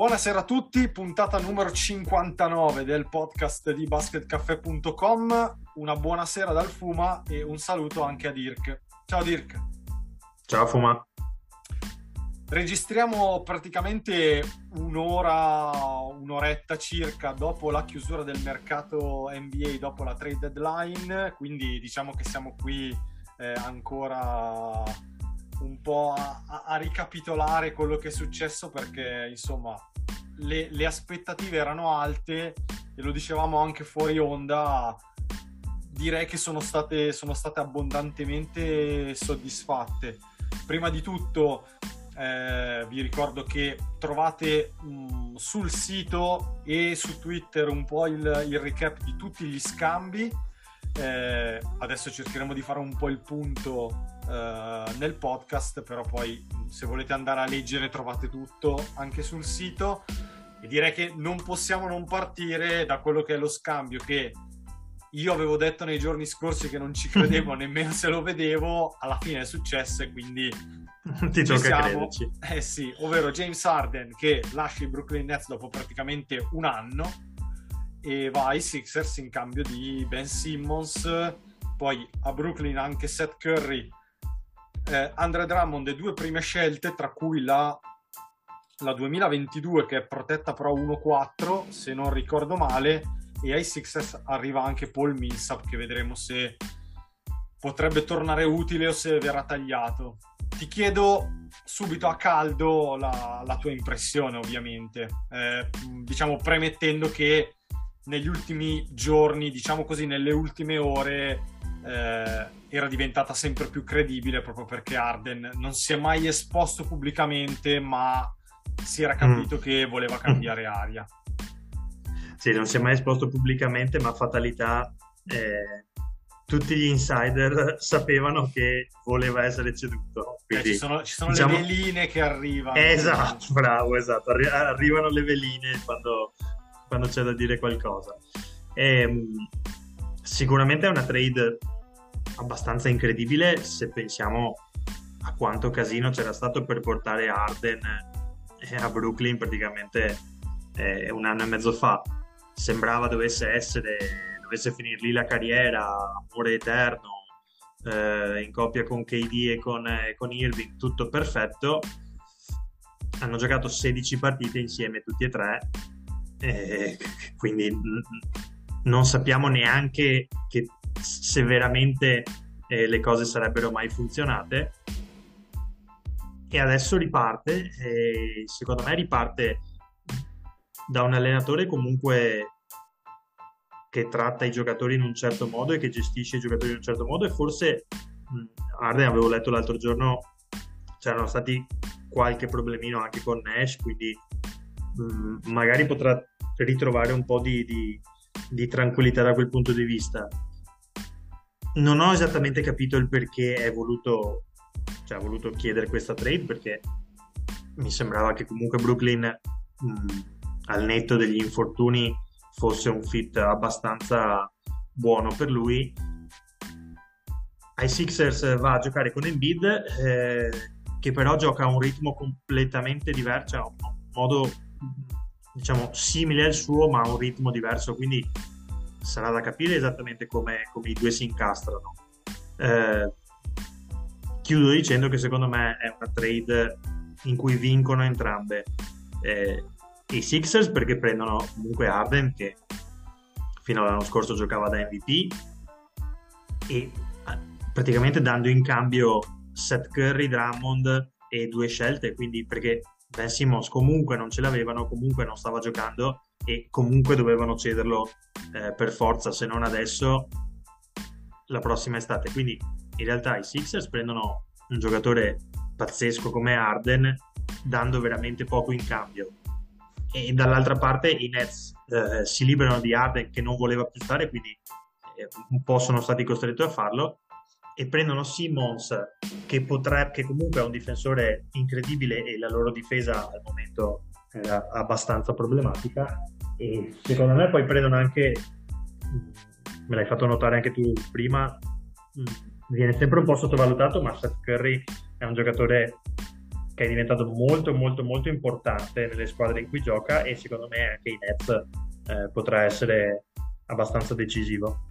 Buonasera a tutti, puntata numero 59 del podcast di basketcaffè.com. Una buonasera dal Fuma e un saluto anche a Dirk. Ciao Dirk. Ciao Fuma. Registriamo praticamente un'ora, un'oretta circa dopo la chiusura del mercato NBA, dopo la trade deadline, quindi diciamo che siamo qui eh, ancora un po' a, a, ricapitolare quello che è successo perché insomma le, le, aspettative erano alte e lo dicevamo anche fuori onda. Direi che sono state, sono state abbondantemente soddisfatte. Prima di tutto eh, vi ricordo che trovate mh, sul sito e su Twitter un po' il, il recap di tutti gli scambi. Eh, adesso cercheremo di fare un po' il punto eh, nel podcast, però poi se volete andare a leggere trovate tutto anche sul sito. E direi che non possiamo non partire da quello che è lo scambio che io avevo detto nei giorni scorsi che non ci credevo nemmeno se lo vedevo, alla fine è successo e quindi ti tocca siamo. crederci. Eh sì, ovvero James Harden che lascia i Brooklyn Nets dopo praticamente un anno e va ai Sixers in cambio di Ben Simmons, poi a Brooklyn anche Seth Curry, eh, Andre Drummond e due prime scelte, tra cui la, la 2022 che è protetta però 1-4 se non ricordo male, e ai Sixers arriva anche Paul Millsap che vedremo se potrebbe tornare utile o se verrà tagliato. Ti chiedo subito a caldo la, la tua impressione, ovviamente, eh, diciamo premettendo che negli ultimi giorni, diciamo così, nelle ultime ore, eh, era diventata sempre più credibile proprio perché Arden non si è mai esposto pubblicamente, ma si era capito mm. che voleva cambiare aria. Sì, non si è mai esposto pubblicamente, ma fatalità. Eh, tutti gli insider sapevano che voleva essere ceduto. Eh, Quindi, eh, ci sono, ci sono diciamo... le veline che arrivano. Esatto, bravo, esatto. Arri- arrivano le veline quando, quando c'è da dire qualcosa. E, ehm, sicuramente è una trade abbastanza incredibile se pensiamo a quanto casino c'era stato per portare Arden a Brooklyn praticamente eh, un anno e mezzo fa. Sembrava dovesse essere, dovesse finire lì la carriera, amore eterno, eh, in coppia con KD e con, eh, con Irving, tutto perfetto. Hanno giocato 16 partite insieme tutti e tre quindi non sappiamo neanche che se veramente eh, le cose sarebbero mai funzionate. E adesso riparte, e secondo me riparte da un allenatore comunque che tratta i giocatori in un certo modo e che gestisce i giocatori in un certo modo e forse Arden avevo letto l'altro giorno c'erano stati qualche problemino anche con Nash quindi mh, magari potrà ritrovare un po' di, di, di tranquillità da quel punto di vista. Non ho esattamente capito il perché è voluto, cioè, ha voluto chiedere questa trade perché mi sembrava che comunque Brooklyn mh, al netto degli infortuni fosse un fit abbastanza buono per lui. Ai Sixers va a giocare con Embiid eh, che però gioca a un ritmo completamente diverso, cioè un modo diciamo simile al suo ma a un ritmo diverso quindi sarà da capire esattamente come, come i due si incastrano. Eh, chiudo dicendo che secondo me è una trade in cui vincono entrambe. Eh, i Sixers perché prendono comunque Arden che fino all'anno scorso giocava da MVP e eh, praticamente dando in cambio Seth Curry, Drummond e due scelte quindi perché Ben Simmons comunque non ce l'avevano, comunque non stava giocando e comunque dovevano cederlo eh, per forza, se non adesso la prossima estate. Quindi in realtà i Sixers prendono un giocatore pazzesco come Arden, dando veramente poco in cambio. E dall'altra parte i Nets eh, si liberano di Arden che non voleva più stare, quindi eh, un po' sono stati costretti a farlo e prendono Simmons che, potrà, che comunque è un difensore incredibile e la loro difesa al momento era abbastanza problematica e secondo me poi prendono anche me l'hai fatto notare anche tu prima viene sempre un po' sottovalutato ma Seth Curry è un giocatore che è diventato molto molto molto importante nelle squadre in cui gioca e secondo me anche in Nets eh, potrà essere abbastanza decisivo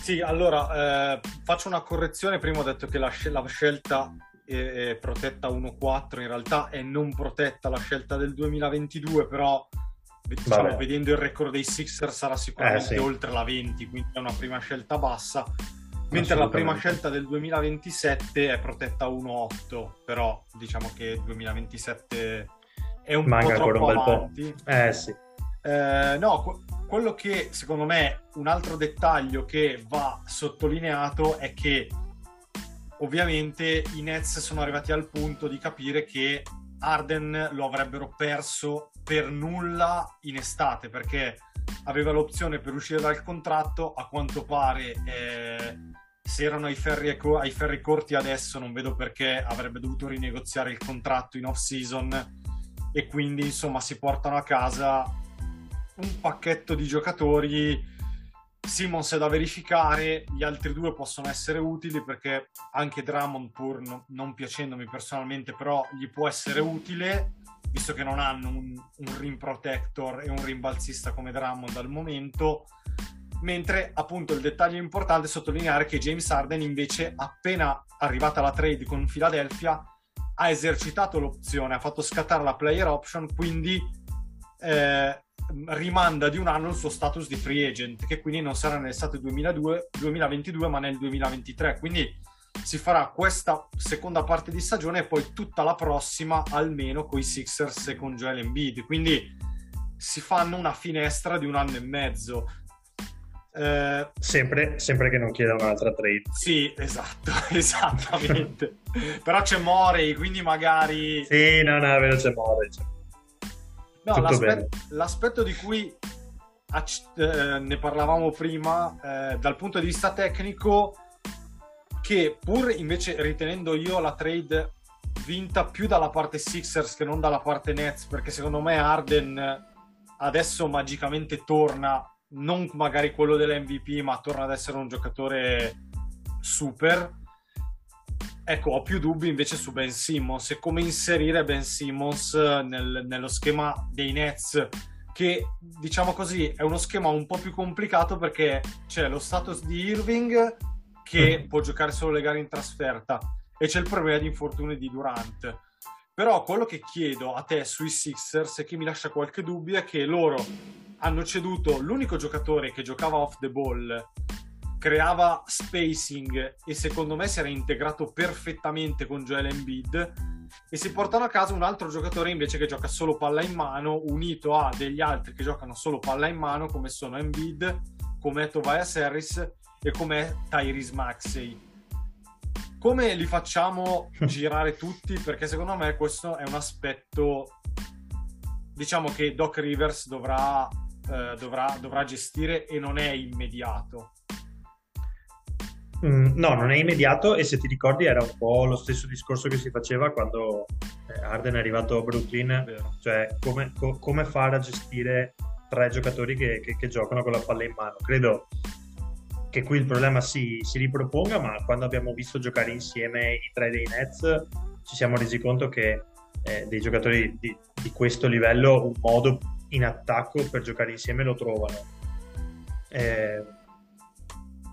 sì, allora eh, faccio una correzione. Prima ho detto che la, scel- la scelta è, protetta 1-4, in realtà è non protetta la scelta del 2022, però diciamo, vedendo il record dei Sixers sarà sicuramente eh, sì. oltre la 20, quindi è una prima scelta bassa. Mentre la prima scelta del 2027 è protetta 1-8, però diciamo che il 2027 è un Manca po' troppo un avanti. Po'. Eh sì. Eh, no, quello che secondo me un altro dettaglio che va sottolineato è che ovviamente i Nets sono arrivati al punto di capire che Arden lo avrebbero perso per nulla in estate perché aveva l'opzione per uscire dal contratto a quanto pare eh, se erano ai ferri, ai ferri corti adesso non vedo perché avrebbe dovuto rinegoziare il contratto in off season e quindi insomma si portano a casa un pacchetto di giocatori. Simmons è da verificare, gli altri due possono essere utili perché anche Drummond, pur no, non piacendomi personalmente, però gli può essere utile, visto che non hanno un, un rim protector e un rimbalzista come Drummond al momento. Mentre appunto il dettaglio importante è sottolineare che James Harden invece appena arrivata la trade con Philadelphia ha esercitato l'opzione, ha fatto scattare la player option, quindi eh, rimanda di un anno il suo status di free agent, che quindi non sarà nell'estate 2002, 2022 ma nel 2023. Quindi si farà questa seconda parte di stagione e poi tutta la prossima almeno con i Sixers e con Joel Embiid. Quindi si fanno una finestra di un anno e mezzo. Eh, sempre, sempre, che non chieda un'altra trade. Sì, esatto, esattamente. Però c'è Morey, quindi magari... Sì, no, no, è vero, c'è Morey. C'è No, l'aspetto, l'aspetto, di cui eh, ne parlavamo prima, eh, dal punto di vista tecnico, che pur invece ritenendo io la trade vinta più dalla parte Sixers che non dalla parte Nets, perché secondo me Arden adesso magicamente torna, non magari quello dell'MVP, ma torna ad essere un giocatore super Ecco, ho più dubbi invece su Ben Simmons e come inserire Ben Simmons nel, nello schema dei Nets, che diciamo così è uno schema un po' più complicato perché c'è lo status di Irving che mm. può giocare solo le gare in trasferta e c'è il problema di infortuni di Durant. Però quello che chiedo a te sui Sixers e che mi lascia qualche dubbio è che loro hanno ceduto l'unico giocatore che giocava off the ball creava spacing e secondo me si era integrato perfettamente con Joel Embiid e si portano a casa un altro giocatore invece che gioca solo palla in mano unito a degli altri che giocano solo palla in mano come sono Embiid, come Tobias Harris e come Tyrese Maxey. Come li facciamo girare tutti? Perché secondo me questo è un aspetto diciamo che Doc Rivers dovrà, eh, dovrà, dovrà gestire e non è immediato Mm, no, non è immediato e se ti ricordi era un po' lo stesso discorso che si faceva quando eh, Arden è arrivato a Brooklyn, cioè come, co- come, fare a gestire tre giocatori che, che, che, giocano con la palla in mano. Credo che qui il problema si, si, riproponga, ma quando abbiamo visto giocare insieme i tre dei Nets ci siamo resi conto che eh, dei giocatori di, di questo livello un modo in attacco per giocare insieme lo trovano. Eh,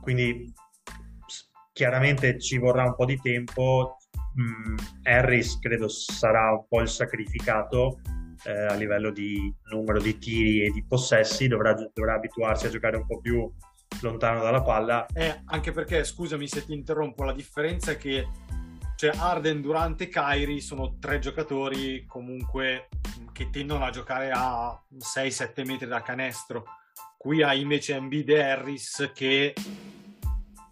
quindi chiaramente ci vorrà un po' di tempo. Mm, Harris credo sarà un po' il sacrificato eh, a livello di numero di tiri e di possessi, dovrà, dovrà abituarsi a giocare un po' più lontano dalla palla. Eh, anche perché, scusami se ti interrompo, la differenza è che cioè Arden, Durante e Kyrie sono tre giocatori comunque che tendono a giocare a 6-7 metri da canestro. Qui hai invece Embiid Harris che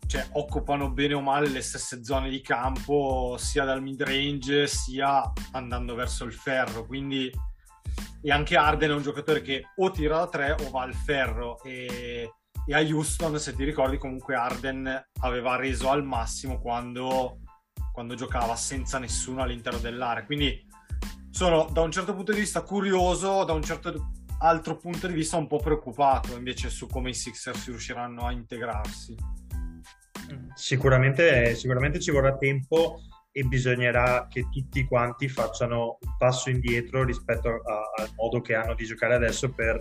cioè, occupano bene o male le stesse zone di campo, sia dal mid range sia andando verso il ferro. Quindi, e anche Arden è un giocatore che o tira da tre o va al ferro. E, e a Houston, se ti ricordi, comunque Arden aveva reso al massimo quando, quando giocava senza nessuno all'interno dell'area. Quindi sono da un certo punto di vista curioso, da un certo altro punto di vista un po' preoccupato invece su come i Sixers riusciranno a integrarsi. Sicuramente, sicuramente ci vorrà tempo e bisognerà che tutti quanti facciano un passo indietro rispetto a, al modo che hanno di giocare adesso per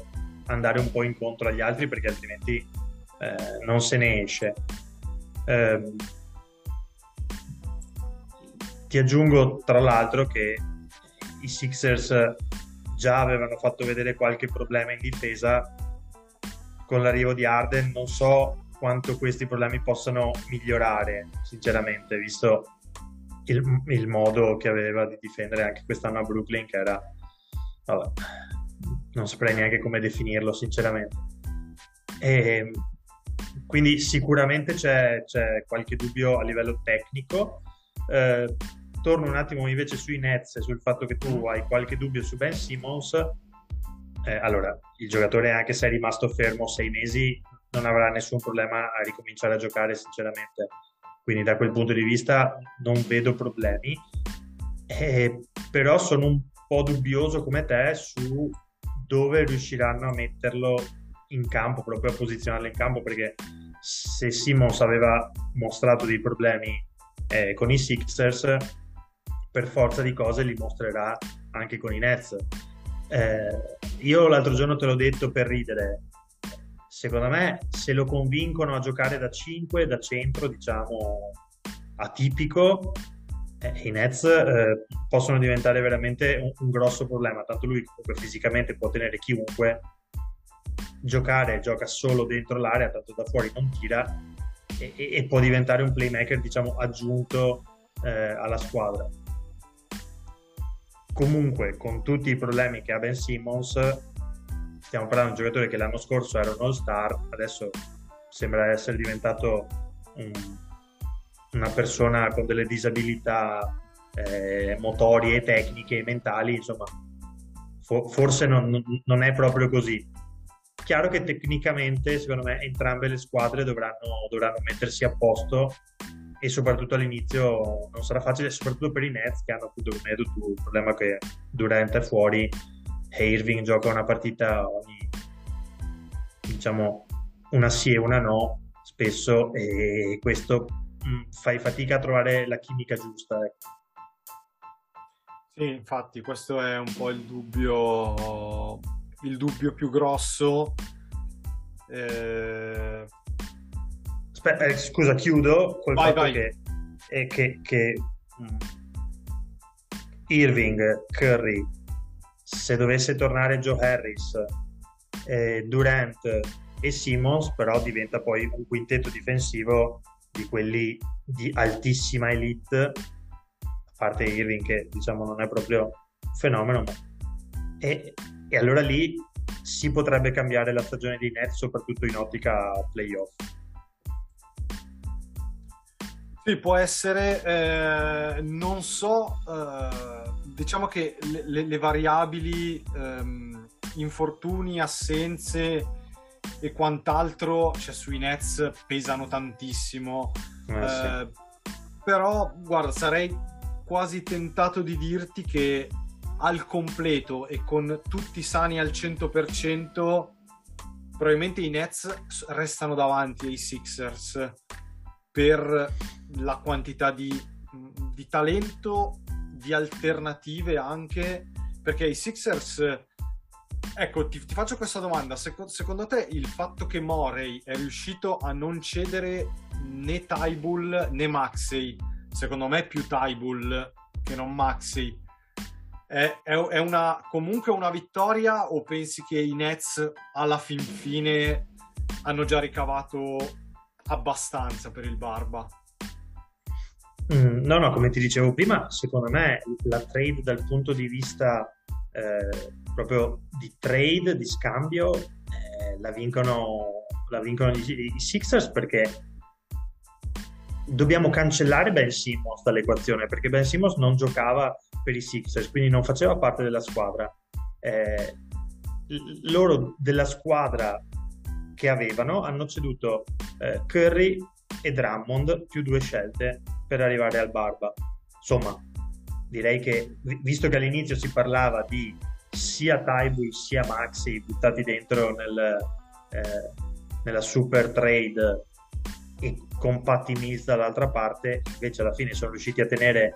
andare un po' incontro agli altri perché altrimenti eh, non se ne esce. Eh, ti aggiungo tra l'altro che i Sixers già avevano fatto vedere qualche problema in difesa con l'arrivo di Arden. Non so quanto questi problemi possano migliorare, sinceramente, visto il, il modo che aveva di difendere anche quest'anno a Brooklyn, che era... Vabbè, non saprei neanche come definirlo, sinceramente. E, quindi sicuramente c'è, c'è, qualche dubbio a livello tecnico. Eh, torno un attimo invece sui Nets e sul fatto che tu hai qualche dubbio su Ben Simmons. Eh, allora, il giocatore, anche se è rimasto fermo sei mesi, non avrà nessun problema a ricominciare a giocare, sinceramente. Quindi, da quel punto di vista, non vedo problemi. Eh, però sono un po' dubbioso come te su dove riusciranno a metterlo in campo, proprio a posizionarlo in campo, perché se Simmons aveva mostrato dei problemi eh, con i Sixers, per forza di cose li mostrerà anche con i Nets. Eh, io l'altro giorno te l'ho detto per ridere, secondo me se lo convincono a giocare da 5, da centro, diciamo atipico, eh, i Nets eh, possono diventare veramente un, un, grosso problema, tanto lui comunque fisicamente può tenere chiunque, giocare gioca solo dentro l'area, tanto da fuori non tira e, e può diventare un playmaker diciamo aggiunto eh, alla squadra. Comunque con tutti i problemi che ha Ben Simmons stiamo parlando di un giocatore che l'anno scorso era un all star adesso sembra essere diventato un, una persona con delle disabilità eh, motorie, tecniche mentali insomma fo- forse non, non, è proprio così. Chiaro che tecnicamente secondo me entrambe le squadre dovranno, dovranno mettersi a posto e soprattutto all'inizio non sarà facile, soprattutto per i Nets che hanno appunto, come hai detto tu, il problema che Durant è fuori e Irving gioca una partita ogni, diciamo, una sì e una no spesso e questo mh, mm, fai fatica a trovare la chimica giusta. Ecco. Sì, infatti questo è un po' il dubbio, il dubbio più grosso. Eh Aspetta, eh, scusa, chiudo col vai, fatto vai. che, eh, che, che mm, Irving, Curry, se dovesse tornare Joe Harris, eh, Durant e Simmons, però diventa poi un quintetto difensivo di quelli di altissima elite, a parte Irving che diciamo non è proprio un fenomeno, e, e allora lì si potrebbe cambiare la stagione dei Nets, soprattutto in ottica playoff. Sì, può essere, eh, non so, eh, diciamo che le, le variabili, ehm, infortuni, assenze e quant'altro, cioè sui Nets pesano tantissimo. Eh, sì. Eh, però, guarda, sarei quasi tentato di dirti che al completo e con tutti sani al 100%, probabilmente i Nets restano davanti ai Sixers per la quantità di, di talento, di alternative anche, perché i Sixers... Ecco, ti, ti faccio questa domanda. Secondo, secondo te il fatto che Morey è riuscito a non cedere né Tybull né Maxey, secondo me più Tybull che non Maxey, è, è, è una, comunque una vittoria o pensi che i Nets alla fin fine hanno già ricavato abbastanza per il Barba. Mm, no, no, come ti dicevo prima, secondo me la trade dal punto di vista eh, proprio di trade, di scambio, eh, la vincono, la vincono i, i, Sixers perché dobbiamo cancellare Ben Simmons dall'equazione perché Ben Simmons non giocava per i Sixers, quindi non faceva parte della squadra. Eh, loro della squadra che avevano hanno ceduto eh, Curry e Drummond più due scelte per arrivare al Barba. Insomma, direi che visto che all'inizio si parlava di sia Taibu sia Maxi buttati dentro nel, eh, nella super trade e con Patti Mills dall'altra parte, invece alla fine sono riusciti a tenere eh,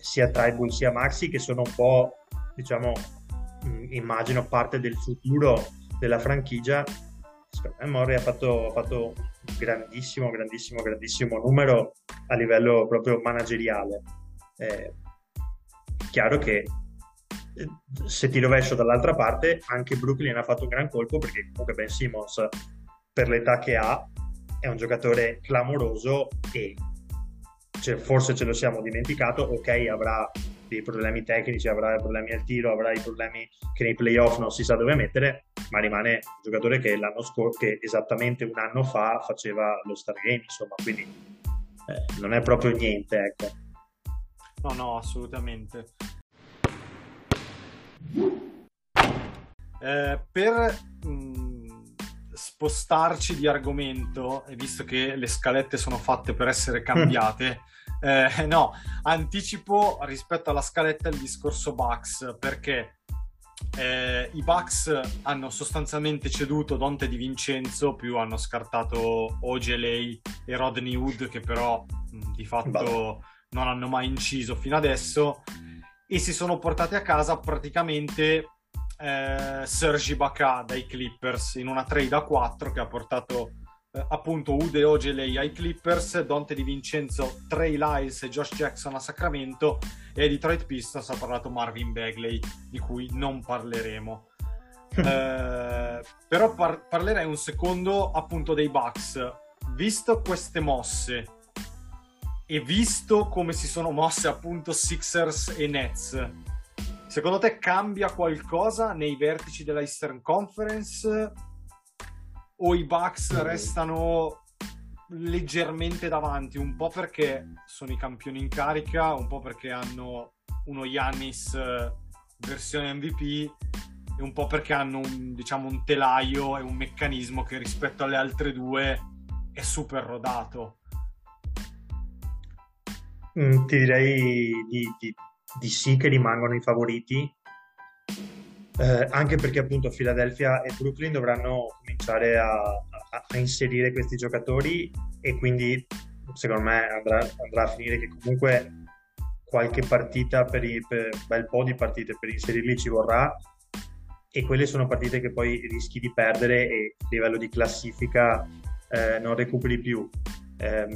sia Taibu sia Maxi che sono un po', diciamo, mm, immagino parte del futuro della franchigia. Secondo Morri ha fatto, ha fatto grandissimo, grandissimo, grandissimo numero a livello proprio manageriale. Eh, chiaro che eh, se ti rovescio dall'altra parte, anche Brooklyn ha fatto un gran colpo perché comunque Ben Simmons, per l'età che ha, è un giocatore clamoroso e cioè, forse ce lo siamo dimenticato, ok, avrà dei problemi tecnici, avrà problemi al tiro, avrà i problemi che nei playoff non si sa dove mettere, ma rimane un giocatore che l'anno scorso, che esattamente un anno fa faceva lo Star Game, insomma, quindi eh, non è proprio niente, ecco. No, no, assolutamente. Eh, per mh, spostarci di argomento, e visto che le scalette sono fatte per essere cambiate, eh, no, anticipo rispetto alla scaletta il discorso Bucks, perché eh, i Bucks hanno sostanzialmente ceduto Dante Di Vincenzo, più hanno scartato Ogeley e Rodney Wood, che però mh, di fatto Beh. non hanno mai inciso fino adesso, e si sono portati a casa praticamente eh, Sergi Ibaka dai Clippers in una trade a 4 che ha portato eh, appunto Ude Ogeley ai Clippers, Dante Di Vincenzo, Trey Lyles e Josh Jackson a Sacramento e ai Detroit Pistons ha parlato Marvin Bagley di cui non parleremo. eh, però par- parlerei un secondo appunto dei Bucks. Visto queste mosse e visto come si sono mosse appunto Sixers e Nets, Secondo te cambia qualcosa nei vertici della Eastern Conference o i Bucks restano leggermente davanti, un po' perché sono i campioni in carica, un po' perché hanno uno Yannis eh, versione MVP e un po' perché hanno un, diciamo, un telaio e un meccanismo che rispetto alle altre due è super rodato. Mm, ti direi di, di, di sì che rimangono i favoriti, eh, anche perché appunto Philadelphia e Brooklyn dovranno cominciare a, a, a, inserire questi giocatori e quindi secondo me andrà, andrà a finire che comunque qualche partita per, i, per un bel po' di partite per inserirli ci vorrà e quelle sono partite che poi rischi di perdere e a livello di classifica eh, non recuperi più. Eh,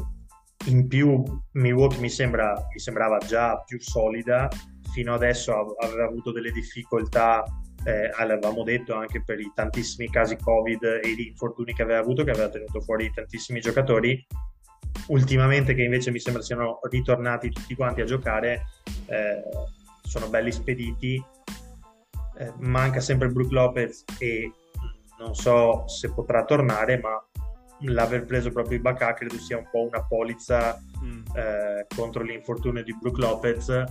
in più Milwaukee mi, sembra, mi sembrava già più solida, fino adesso aveva avuto delle difficoltà, eh, avevamo detto anche per i tantissimi casi Covid e gli infortuni che aveva avuto, che aveva tenuto fuori tantissimi giocatori. Ultimamente, che invece mi sembra siano ritornati tutti quanti a giocare, eh, sono belli spediti. Eh, manca sempre Brook Lopez e non so se potrà tornare, ma l'aver preso proprio i Ibaka credo sia un po' una polizza mm. eh, contro l'infortunio di Brook Lopez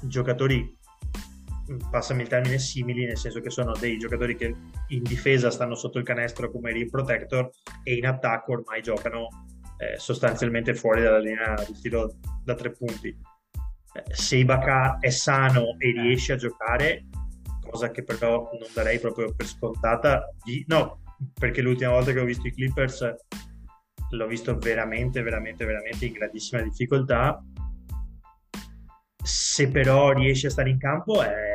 giocatori passami il termine simili nel senso che sono dei giocatori che in difesa stanno sotto il canestro come rim protector e in attacco ormai giocano eh, sostanzialmente fuori dalla linea di tiro da tre punti eh, se Ibaka è sano e riesce a giocare cosa che però non darei proprio per scontata di, no, perché l'ultima volta che ho visto i Clippers l'ho visto veramente, veramente, veramente in grandissima difficoltà. Se però riesce a stare in campo è,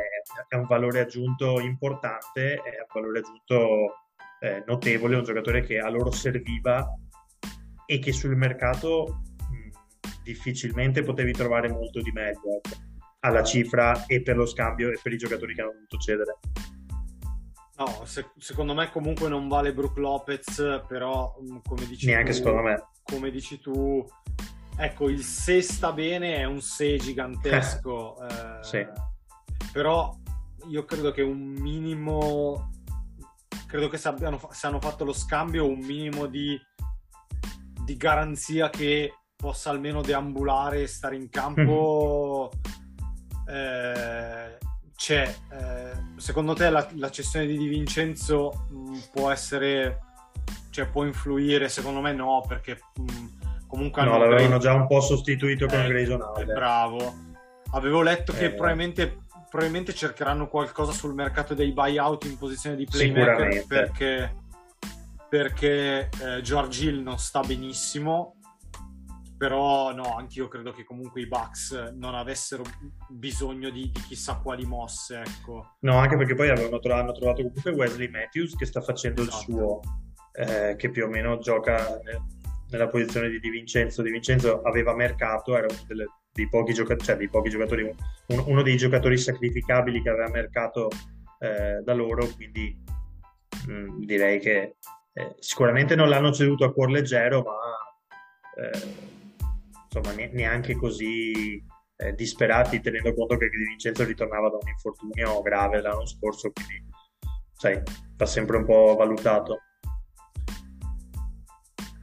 è un valore aggiunto importante, è un valore aggiunto eh, notevole, un giocatore che a loro serviva e che sul mercato mh, difficilmente potevi trovare molto di meglio ecco, alla cifra e per lo scambio e per i giocatori che hanno dovuto cedere. No, se, secondo me comunque non vale Brook Lopez, però come dici Neanche tu, secondo me. Come dici tu, ecco, il se sta bene è un se gigantesco. eh, sì. Però io credo che un minimo... Credo che se, abbiano, se hanno fatto lo scambio un minimo di, di garanzia che possa almeno deambulare e stare in campo eh, c'è. Eh, secondo te la, la cessione di Di Vincenzo mh, può essere, cioè può influire? Secondo me no, perché mh, comunque no, l'avevano già un po' sostituito con Eh, Grayson eh, Allen. Bravo. Avevo letto che Eh. probabilmente, probabilmente cercheranno qualcosa sul mercato dei buyout in posizione di playmaker perché, perché eh, George Hill non sta benissimo. Però no, anch'io credo che comunque i Bucks non avessero bisogno di, di chissà quali mosse, ecco. No, anche perché poi avevano tro- hanno trovato comunque Wesley Matthews che sta facendo Esatto. il suo, eh, che più o meno gioca ne- nella posizione di Di Vincenzo. Di Vincenzo aveva mercato, era uno delle- dei, pochi gioca- cioè, dei pochi giocatori, un- uno dei giocatori sacrificabili che aveva mercato eh, da loro, quindi mh, direi che eh, sicuramente non l'hanno ceduto a cuor leggero, ma eh, insomma ne- neanche così eh, disperati, tenendo conto che Di Vincenzo ritornava da un infortunio grave l'anno scorso, quindi sai, va sempre un po' valutato.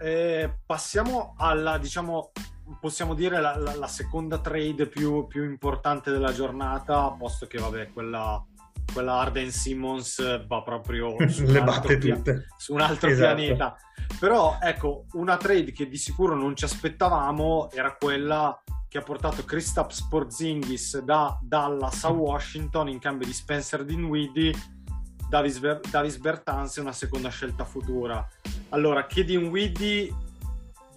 Eh, passiamo alla, diciamo, possiamo dire la, la- la seconda trade più, più importante della giornata, posto che, vabbè, quella, quella Arden Simmons va proprio su un Le altro batte pia- tutte. su un altro Esatto. pianeta. Però, ecco, una trade che di sicuro non ci aspettavamo era quella che ha portato Kristaps Porzingis da Dallas a Washington in cambio di Spencer Dinwiddie, Davis, Ber- Davis Bertans e una seconda scelta futura. Allora, che Dinwiddie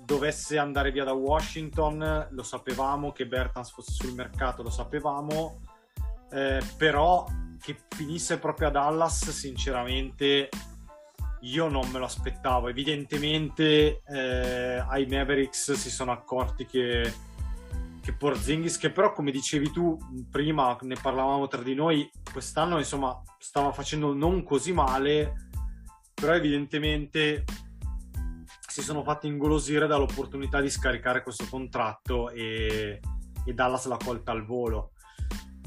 dovesse andare via da Washington, lo sapevamo, che Bertans fosse sul mercato, lo sapevamo, eh, però che finisse proprio a Dallas, sinceramente, io non me lo aspettavo. Evidentemente eh, ai Mavericks si sono accorti che, che Porzingis, che però come dicevi tu prima, ne parlavamo tra di noi, quest'anno insomma stava facendo non così male, però evidentemente si sono fatti ingolosire dall'opportunità di scaricare questo contratto e, e Dallas l'ha colta al volo.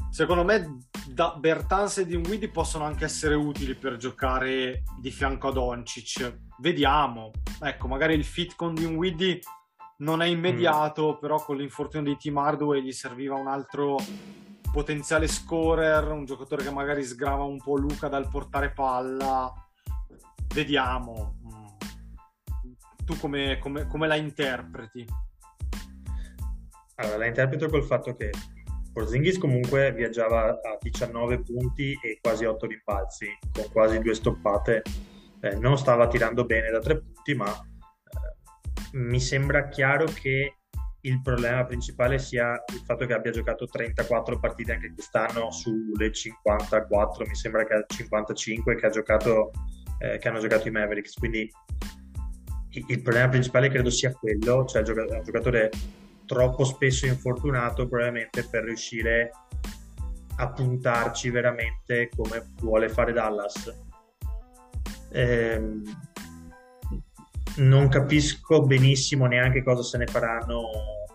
Secondo me da Bertans e Dinwiddie possono anche essere utili per giocare di fianco a Doncic. Vediamo. Ecco, magari il fit con Dinwiddie non è immediato, però con l'infortunio di Team Hardaway gli serviva un altro potenziale scorer, un giocatore che magari sgrava un po' Luca dal portare palla. Vediamo. Mm. Tu come, come- come la interpreti? Allora, la interpreto col fatto che Porzingis comunque viaggiava a 19 punti e quasi 8 rimbalzi, con quasi due stoppate. Eh, non stava tirando bene da tre punti, ma mi sembra chiaro che il problema principale sia il fatto che abbia giocato 34 partite anche quest'anno sulle 54, mi sembra che ha 55 che, ha giocato, eh, che hanno giocato i Mavericks. Quindi il problema principale credo sia quello, cioè un giocatore troppo spesso infortunato probabilmente per riuscire a puntarci veramente come vuole fare Dallas. Ehm, non capisco benissimo neanche cosa se ne faranno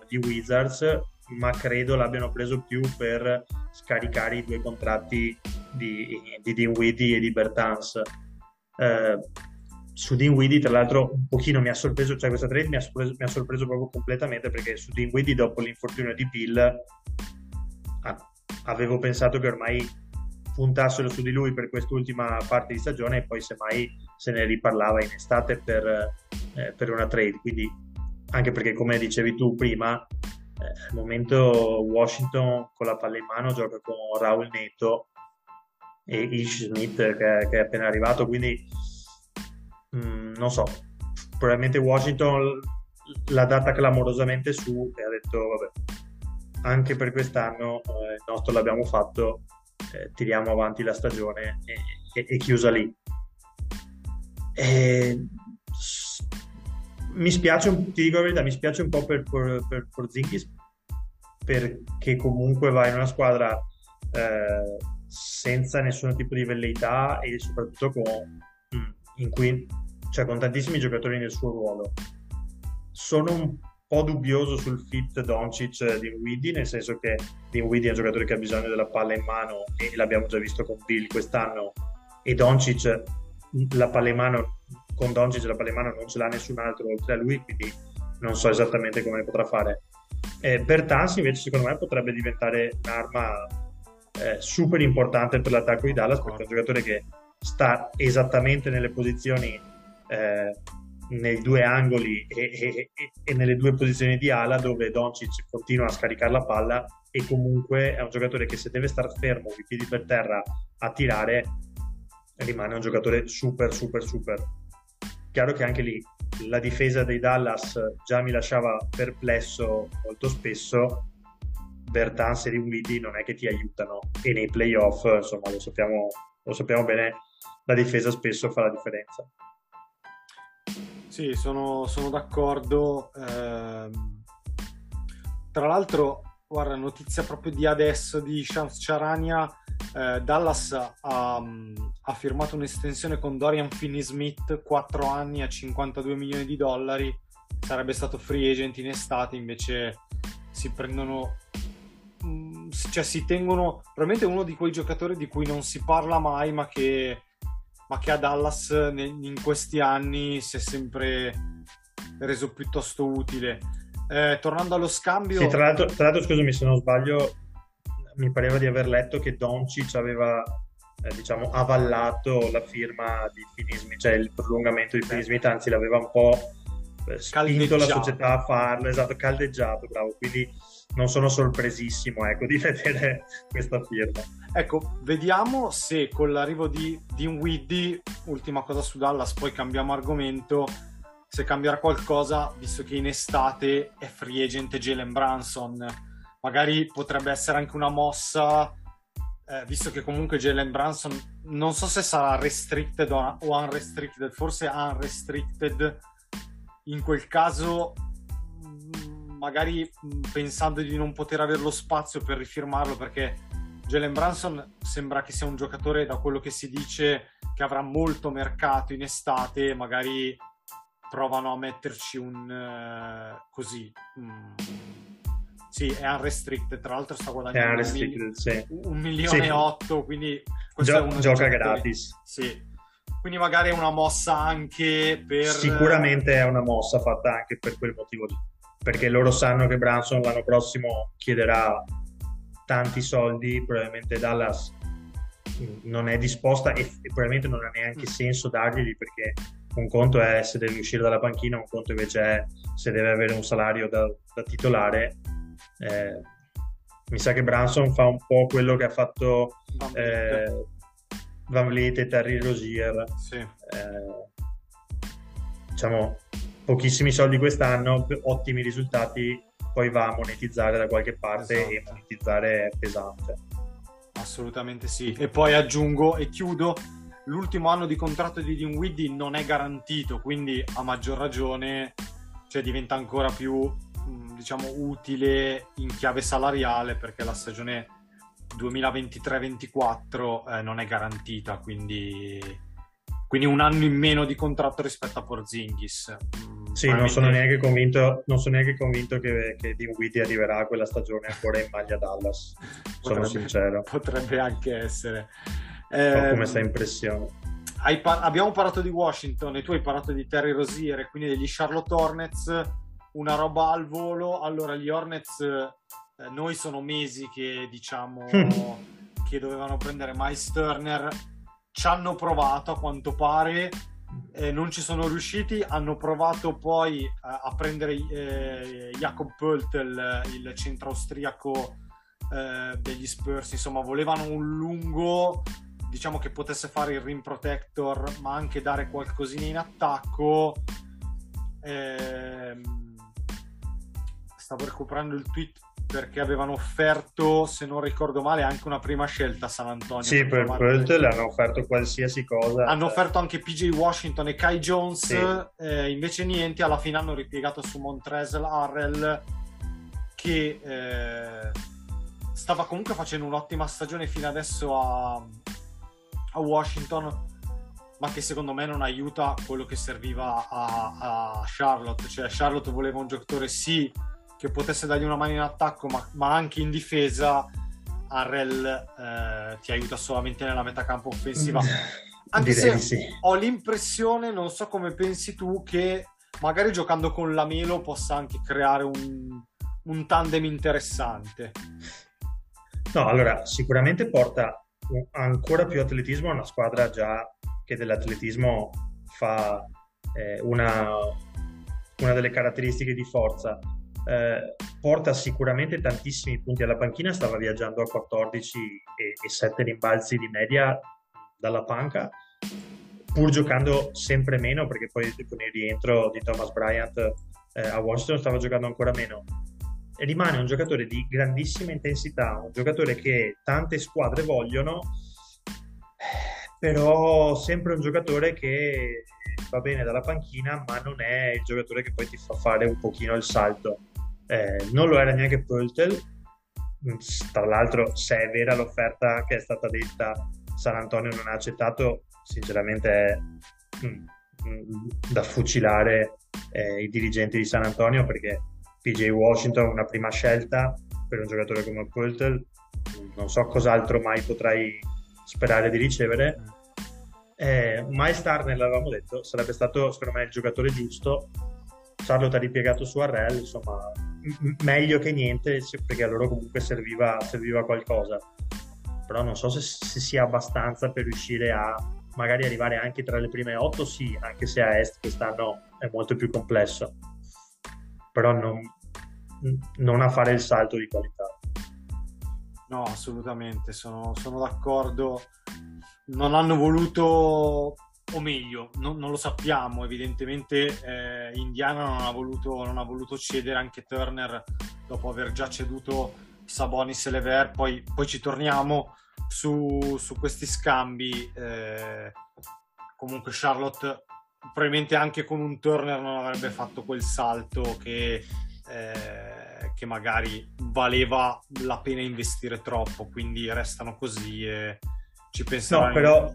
di Wizards, ma credo l'abbiano preso più per scaricare i due contratti di, di Dinwiddie e di Bertans. Eh, su Dinwiddie, tra l'altro, un pochino mi ha sorpreso, cioè questa trade mi ha sorpreso, mi ha sorpreso proprio completamente perché su Dinwiddie, dopo l'infortunio di Pill, avevo pensato che ormai puntassero su di lui per quest'ultima parte di stagione e poi semmai se ne riparlava in estate per, eh, per una trade. Quindi, anche perché, come dicevi tu prima, eh, al momento Washington con la palla in mano gioca con Raul Neto e Ish Smith che, che è appena arrivato, quindi mm, non so, probabilmente Washington l'ha data clamorosamente su e ha detto vabbè, anche per quest'anno eh, il nostro l'abbiamo fatto, eh, tiriamo avanti la stagione e, e- e chiusa lì. E, mi spiace, un, ti dico la verità, mi spiace un po' per, per, per Porzingis perché comunque va in una squadra eh, senza nessun tipo di velleità e soprattutto con, mm, in cui, cioè, con tantissimi giocatori nel suo ruolo. Sono un po' dubbioso sul fit Doncic di Dinwiddie, nel senso che Dinwiddie è un giocatore che ha bisogno della palla in mano e l'abbiamo già visto con Bill quest'anno e Doncic la palla in mano con Doncic la palla in mano non ce l'ha nessun altro oltre a lui, quindi non so esattamente come potrà fare. Eh, Bertans invece secondo me potrebbe diventare un'arma eh, super importante per l'attacco di Dallas perché è un giocatore che sta esattamente nelle posizioni eh, nei due angoli e, e, e, nelle due posizioni di ala dove Doncic continua a scaricare la palla e comunque è un giocatore che se deve stare fermo, i piedi per terra a tirare, rimane un giocatore super super super. Chiaro che anche lì la difesa dei Dallas già mi lasciava perplesso molto spesso, Bertans e Ringuidi non è che ti aiutano e nei playoff, insomma, lo sappiamo, lo sappiamo bene, la difesa spesso fa la differenza. Sì, sono, sono d'accordo. Eh, tra l'altro, guarda, notizia proprio di adesso di Shams Charania, eh, Dallas ha, ha, firmato un'estensione con Dorian Finney-Smith, 4 anni a 52 milioni di dollari, sarebbe stato free agent in estate, invece si prendono mm, cioè si tengono probabilmente uno di quei giocatori di cui non si parla mai ma che ma che a Dallas in questi anni si è sempre reso piuttosto utile. Eh, tornando allo scambio... Sì, tra l'altro, tra l'altro, scusami se non sbaglio, mi pareva di aver letto che Doncic aveva eh, diciamo, avallato la firma di Finismi, cioè il prolungamento di Finismi, anzi l'aveva un po' eh, spinto la società a farlo, esatto, caldeggiato, bravo, quindi non sono sorpresissimo ecco, di vedere questa firma. Ecco, vediamo se con l'arrivo di Dinwiddie, ultima cosa su Dallas, poi cambiamo argomento, se cambierà qualcosa, visto che in estate è free agent Jalen Branson. Magari potrebbe essere anche una mossa, eh, visto che comunque Jalen Branson non so se sarà restricted o unrestricted, forse unrestricted. In quel caso magari pensando di non poter avere lo spazio per rifirmarlo perché Jalen Branson sembra che sia un giocatore, da quello che si dice, che avrà molto mercato in estate, magari provano a metterci un uh, così. Mm. Sì, è unrestricted, tra l'altro sta guadagnando un, mili- sì. un, milione sì. e otto, quindi Gio- gioca gratis. Sì. Quindi magari è una mossa anche per... Sicuramente è una mossa fatta anche per quel motivo lì, perché loro sanno che Branson l'anno prossimo chiederà tanti soldi, probabilmente Dallas non è disposta e, e probabilmente non ha neanche senso darglieli perché un conto è se deve uscire dalla panchina, un conto invece è se deve avere un salario da, da titolare. Eh, mi sa che Branson fa un po' quello che ha fatto eh, Van Vliet e Terry Rosier. Sì. Eh, diciamo, pochissimi soldi quest'anno, ottimi risultati poi va a monetizzare da qualche parte esatto. e monetizzare pesante. Assolutamente sì. E poi aggiungo e chiudo, l'ultimo anno di contratto di Dinwiddie non è garantito, quindi a maggior ragione cioè, diventa ancora più mm, diciamo utile in chiave salariale perché la stagione 2023-24 eh, non è garantita, quindi, quindi un anno in meno di contratto rispetto a Porzingis. Sì, non sono neanche convinto, non sono neanche convinto che, che Dinwiddie arriverà quella stagione ancora in maglia Dallas. Potrebbe, sono sincero. Potrebbe anche essere. Eh, come questa impressione. Par- abbiamo parlato di Washington e tu hai parlato di Terry Rosier e quindi degli Charlotte Hornets. Una roba al volo. Allora, gli Hornets, eh, noi sono mesi che diciamo che dovevano prendere Miles Turner. Ci hanno provato a quanto pare eh, non ci sono riusciti, hanno provato poi a, a prendere eh, Jakob Pöltl, il centro austriaco eh, degli Spurs, insomma volevano un lungo, diciamo che potesse fare il rim protector, ma anche dare qualcosina in attacco. Ehm, stavo recuperando il tweet perché avevano offerto, se non ricordo male, anche una prima scelta a San Antonio. Sì, per le hanno offerto qualsiasi cosa. Hanno offerto anche PJ Washington e Kai Jones, sì. eh, invece niente, alla fine hanno ripiegato su Montrezl Harrell che eh, stava comunque facendo un'ottima stagione fino adesso a, a, Washington, ma che secondo me non aiuta quello che serviva a, a Charlotte. Cioè Charlotte voleva un giocatore sì che potesse dargli una mano in attacco, ma, ma anche in difesa, Arrel eh, ti aiuta solamente nella metà campo offensiva. Anche Direi se sì. ho l'impressione, non so come pensi tu, che magari giocando con la Melo possa anche creare un, un tandem interessante. No, allora sicuramente porta ancora più atletismo a una squadra già che dell'atletismo fa eh, una, una delle caratteristiche di forza. Eh, porta sicuramente tantissimi punti alla panchina, stava viaggiando a 14 e, e 7 rimbalzi di media dalla panca, pur giocando sempre meno, perché poi con il rientro di Thomas Bryant eh, a Washington stava giocando ancora meno. Rimane un giocatore di grandissima intensità, un giocatore che tante squadre vogliono, però sempre un giocatore che va bene dalla panchina, ma non è il giocatore che poi ti fa fare un pochino il salto. Eh, non lo era neanche Pöltel, tra l'altro se è vera l'offerta che è stata detta San Antonio non ha accettato, sinceramente è mm, mm, da fucilare eh, i dirigenti di San Antonio perché PJ Washington una prima scelta per un giocatore come Pöltel non so cos'altro mai potrai sperare di ricevere eh, Miles Turner l'avevamo detto sarebbe stato secondo me il giocatore giusto Charlotte ha ripiegato su Arrel insomma m- meglio che niente perché a loro comunque serviva, serviva qualcosa però non so se, se, sia abbastanza per riuscire a magari arrivare anche tra le prime otto, sì, anche se a est quest'anno è molto più complesso, però non, non a fare il salto di qualità. No, assolutamente, sono, sono d'accordo. Non hanno voluto, o meglio, non, non lo sappiamo, evidentemente eh, Indiana non ha, voluto, non ha voluto cedere anche Turner dopo aver già ceduto Sabonis e Lever, poi, poi ci torniamo su, su questi scambi. Eh, comunque Charlotte probabilmente anche con un Turner non avrebbe fatto quel salto che, eh, che magari valeva la pena investire troppo, quindi restano così e ci penseranno. No, però,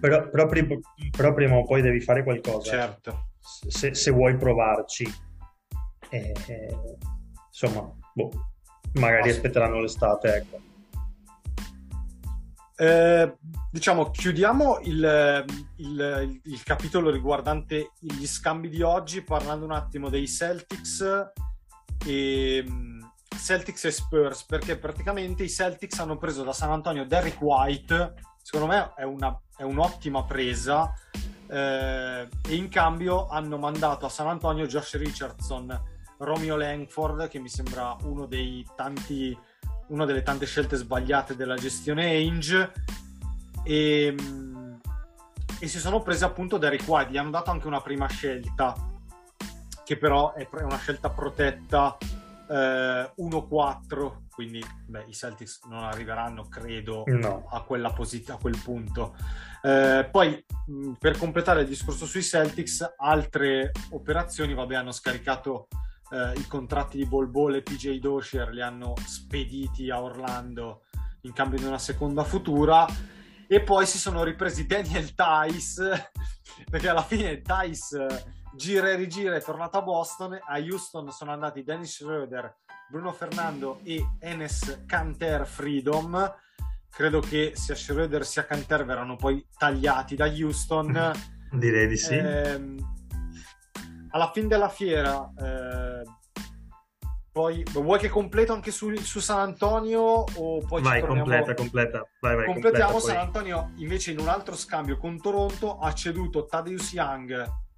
però, però, prima, però prima o poi devi fare qualcosa. Certo. Se, se vuoi provarci. Eh, eh, insomma, boh magari aspetteranno l'estate, ecco. Eh, diciamo, chiudiamo il, il, il, capitolo riguardante gli scambi di oggi parlando un attimo dei Celtics e Celtics e Spurs perché praticamente i Celtics hanno preso da San Antonio Derrick White secondo me è, una, è un'ottima presa eh, e in cambio hanno mandato a San Antonio Josh Richardson Romeo Langford, che mi sembra uno dei tanti, una delle tante scelte sbagliate della gestione Ainge. E, e si sono presi appunto Derek White. Gli hanno dato anche una prima scelta, che però è una scelta protetta eh, 1-4. Quindi beh, i Celtics non arriveranno, credo, no. a, quella posit- a quel punto. Eh, poi per completare il discorso sui Celtics, altre operazioni, vabbè, hanno scaricato eh, i contratti di Bol Bol e PJ Dosher li hanno spediti a Orlando in cambio di una seconda futura e poi si sono ripresi Daniel Tice perché alla fine Tice gira e rigira è tornato a Boston a Houston sono andati Dennis Schroeder Bruno Fernando e Enes Canter Freedom. Credo che sia Schroeder sia Canter verranno poi tagliati da Houston. Direi di sì. Eh, alla fine della fiera eh, poi vuoi che completo anche su, su San Antonio o poi vai, completa, completa. Vai, vai, completiamo completa, San Antonio invece in un altro scambio con Toronto ha ceduto Tadeusz Young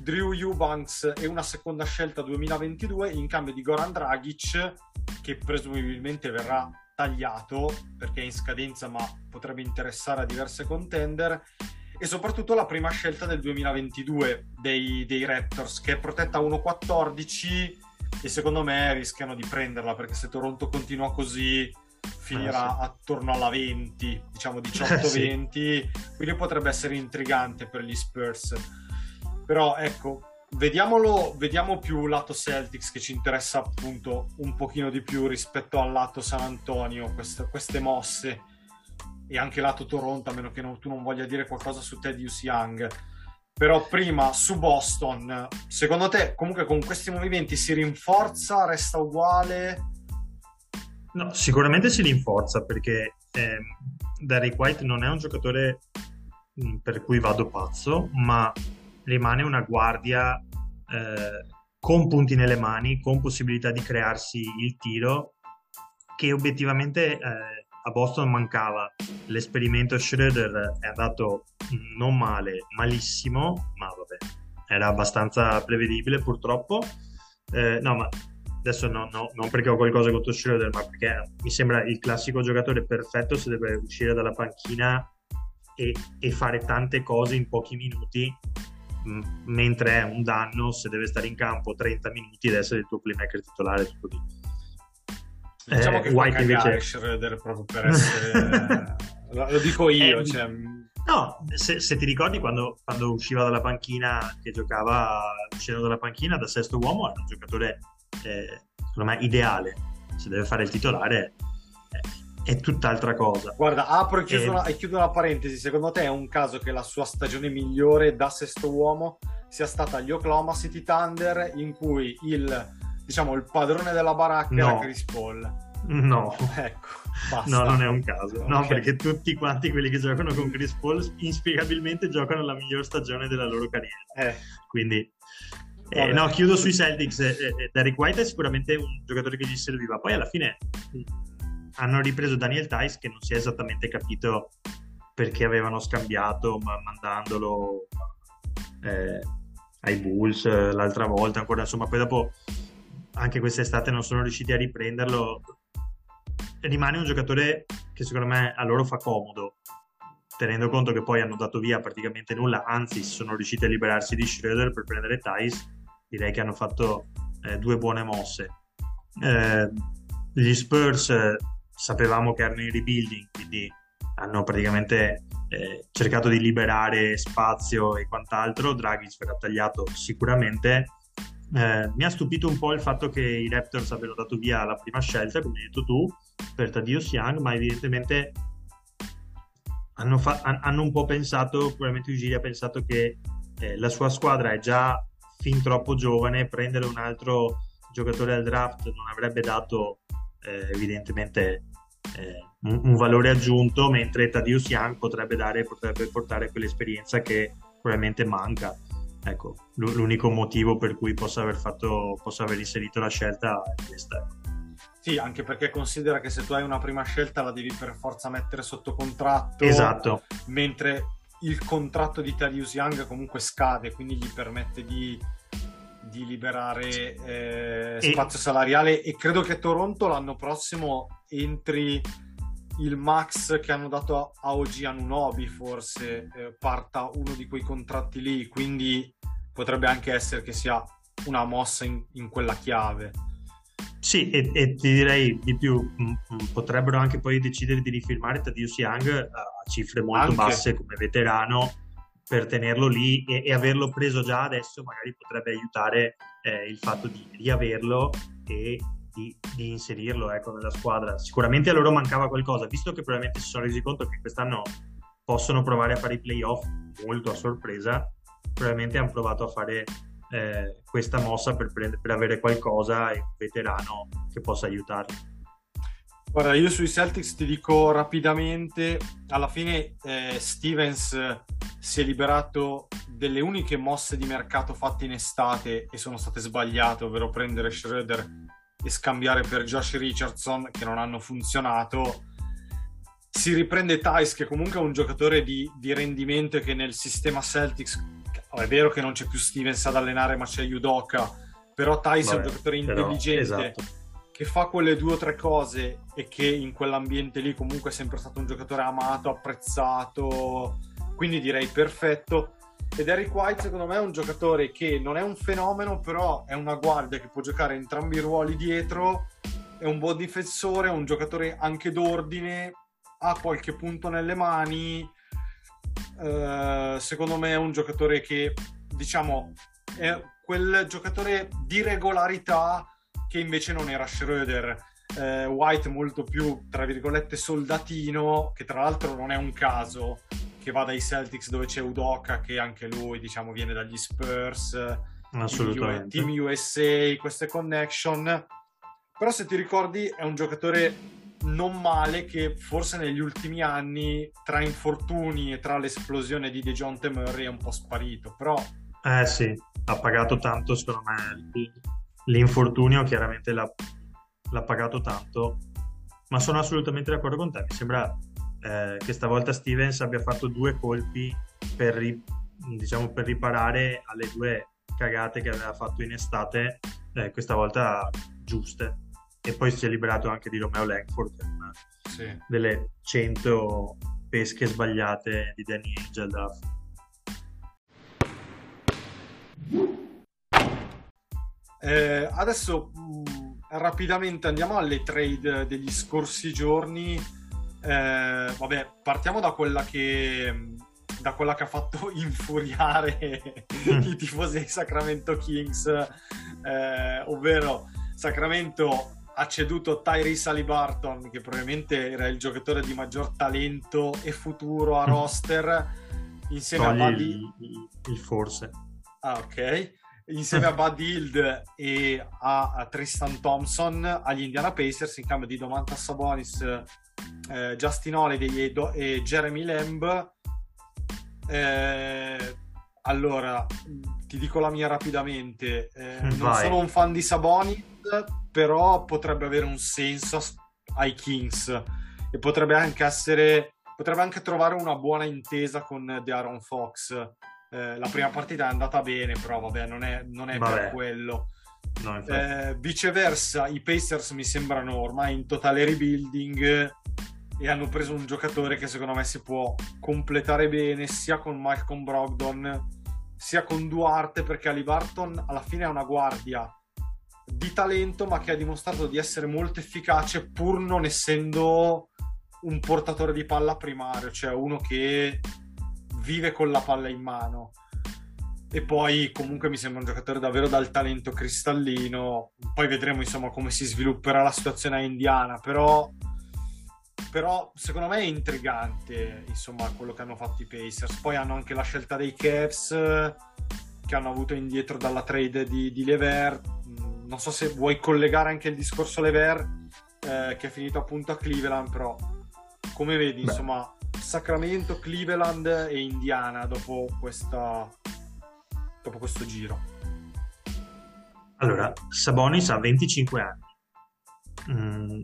Drew Eubanks e una seconda scelta 2022 in cambio di Goran Dragic che presumibilmente verrà tagliato perché è in scadenza ma potrebbe interessare a diverse contender e soprattutto la prima scelta del 2022 dei, dei Raptors che è protetta a 1.14 e secondo me rischiano di prenderla perché se Toronto continua così finirà eh, sì. attorno alla 20 diciamo 18-20 sì. quindi potrebbe essere intrigante per gli Spurs però ecco vediamolo vediamo più lato Celtics che ci interessa appunto un pochino di più rispetto al lato San Antonio queste, queste mosse e anche lato Toronto, a meno che non, tu non voglia dire qualcosa su Tedious Young. Però prima su Boston, secondo te comunque con questi movimenti si rinforza, resta uguale? No, sicuramente si rinforza perché eh, Derek White non è un giocatore per cui vado pazzo, ma rimane una guardia eh, con punti nelle mani, con possibilità di crearsi il tiro, che obiettivamente eh, a Boston mancava. L'esperimento Schroeder è andato non male, malissimo, ma vabbè, era abbastanza prevedibile purtroppo. Eh, no, ma adesso no, no, non perché ho qualcosa contro Schroeder, ma perché mi sembra il classico giocatore perfetto se deve uscire dalla panchina e, e fare tante cose in pochi minuti, mentre è un danno se deve stare in campo 30 minuti ed essere il tuo playmaker titolare. Diciamo eh, che White invece Schroeder proprio per essere lo dico io, eh, cioè... No, se, se, ti ricordi quando, quando, usciva dalla panchina, che giocava uscendo dalla panchina da sesto uomo, era un giocatore eh, secondo me ideale. Se deve fare il titolare è, è tutt'altra cosa. Guarda, apro e chiudo, e... Una, e chiudo una parentesi. Secondo te è un caso che la sua stagione migliore da sesto uomo sia stata gli Oklahoma City Thunder, in cui il, diciamo, il padrone della baracca no. era Chris Paul? No. Ecco. Basta. No, non è un caso. Okay. No, perché tutti quanti quelli che giocano con Chris Paul inspiegabilmente giocano la miglior stagione della loro carriera. Eh. Quindi eh, no, chiudo sui Celtics. Eh, eh, Derek White è sicuramente un giocatore che gli serviva. Poi alla fine hanno ripreso Daniel Tice che non si è esattamente capito perché avevano scambiato ma mandandolo eh, ai Bulls l'altra volta ancora. Insomma poi dopo anche quest'estate non sono riusciti a riprenderlo. Rimane un giocatore che secondo me a loro fa comodo, tenendo conto che poi hanno dato via praticamente nulla, anzi sono riusciti a liberarsi di Schroeder per prendere Thais, direi che hanno fatto eh, due buone mosse. Eh, gli Spurs eh, sapevamo che erano in rebuilding, quindi hanno praticamente eh, cercato di liberare spazio e quant'altro, Draghi verrà tagliato sicuramente, eh, mi ha stupito un po' il fatto che i Raptors abbiano dato via la prima scelta, come hai detto tu, per Tadios Young, ma evidentemente hanno, fa- hanno, un po' pensato, probabilmente Ugiri ha pensato che eh, la sua squadra è già fin troppo giovane, prendere un altro giocatore al draft non avrebbe dato eh, evidentemente eh, un, un, valore aggiunto, mentre Tadius Young potrebbe, dare, potrebbe portare quell'esperienza che probabilmente manca ecco, l'unico motivo per cui possa aver, fatto, possa aver inserito la scelta è questa. Sì, anche perché considera che se tu hai una prima scelta la devi per forza mettere sotto contratto. Esatto. Mentre il contratto di Tarius Young comunque scade, quindi gli permette di, di liberare eh, spazio e... salariale e credo che Toronto l'anno prossimo entri il max che hanno dato a OG Anunobi forse eh, parta uno di quei contratti lì, quindi potrebbe anche essere che sia una mossa in, in quella chiave. Sì, e, e, ti direi di più, mm, mm, potrebbero anche poi decidere di rifirmare Tadius Young a cifre molto anche. basse come veterano per tenerlo lì e, e, averlo preso già adesso magari potrebbe aiutare eh, il fatto di riaverlo e di, di inserirlo ecco, nella squadra. Sicuramente a loro mancava qualcosa, visto che probabilmente si sono resi conto che quest'anno possono provare a fare i playoff molto a sorpresa, probabilmente hanno provato a fare eh, questa mossa per, prendere, per avere qualcosa e un veterano che possa aiutarli. Guarda, io sui Celtics ti dico rapidamente, alla fine eh, Stevens si è liberato delle uniche mosse di mercato fatte in estate e sono state sbagliate, ovvero prendere Schroeder e scambiare per Josh Richardson che non hanno funzionato. Si riprende Tice che comunque è un giocatore di, di rendimento che nel sistema Celtics è vero che non c'è più Stevens ad allenare ma c'è Yudoka però Tice è un giocatore intelligente però, esatto. Che fa quelle due o tre cose e che in quell'ambiente lì comunque è sempre stato un giocatore amato, apprezzato quindi direi perfetto ed Eric White secondo me è un giocatore che non è un fenomeno, però è una guardia che può giocare entrambi i ruoli dietro, è un buon difensore, è un giocatore anche d'ordine, ha qualche punto nelle mani. Uh, secondo me è un giocatore che, diciamo, è quel giocatore di regolarità che invece non era Schroeder. Uh, White molto più, tra virgolette, soldatino, che tra l'altro non è un caso, che va dai Celtics dove c'è Udoka che anche lui diciamo viene dagli Spurs assolutamente Team USA queste connection però se ti ricordi è un giocatore non male che forse negli ultimi anni tra infortuni e tra l'esplosione di DeJounte Murray è un po' sparito però Eh sì, ha pagato tanto, secondo me, l'infortunio chiaramente l'ha, l'ha pagato tanto, ma sono assolutamente d'accordo con te. Mi sembra eh, che stavolta Stevens abbia fatto due colpi per, ri, diciamo, per riparare alle due cagate che aveva fatto in estate, eh, questa volta giuste. E poi si è liberato anche di Romeo Langford, una sì. delle 100 pesche sbagliate di Danny Angel draft. Eh, adesso mh, mm, rapidamente andiamo alle trade degli scorsi giorni. Eh, vabbè, partiamo da quella che da quella che ha fatto infuriare i tifosi dei Sacramento Kings, eh, ovvero Sacramento ha ceduto Tyrese Alibarton, che probabilmente era il giocatore di maggior talento e futuro a roster, insieme Togli a Buddy... il, il forse. Ah, ok insieme a Bud Hild e a, Tristan Thompson agli Indiana Pacers in cambio di Domantas Sabonis, eh, Justin Holiday e, Do- e Jeremy Lamb. Eh, allora, ti dico la mia rapidamente. Eh, non sono un fan di Sabonis, però potrebbe avere un senso ai Kings e potrebbe anche essere potrebbe anche trovare una buona intesa con The Aaron Fox eh, la prima partita è andata bene, però vabbè, non è, non è per quello. No, eh, viceversa, i Pacers mi sembrano ormai in totale rebuilding e hanno preso un giocatore che secondo me si può completare bene sia con Malcolm Brogdon sia con Duarte perché Ali Barton alla fine è una guardia di talento ma che ha dimostrato di essere molto efficace pur non essendo un portatore di palla primario, cioè uno che vive con la palla in mano. E poi comunque mi sembra un giocatore davvero dal talento cristallino. Poi vedremo insomma come si svilupperà la situazione a Indiana, però, però secondo me è intrigante insomma quello che hanno fatto i Pacers. Poi hanno anche la scelta dei Cavs che hanno avuto indietro dalla trade di, di Lever. Mm, non so se vuoi collegare anche il discorso Lever eh, che è finito appunto a Cleveland, però come vedi Beh. insomma Sacramento, Cleveland e Indiana dopo, questa, dopo questo giro? Allora, Sabonis ha 25 anni, mm,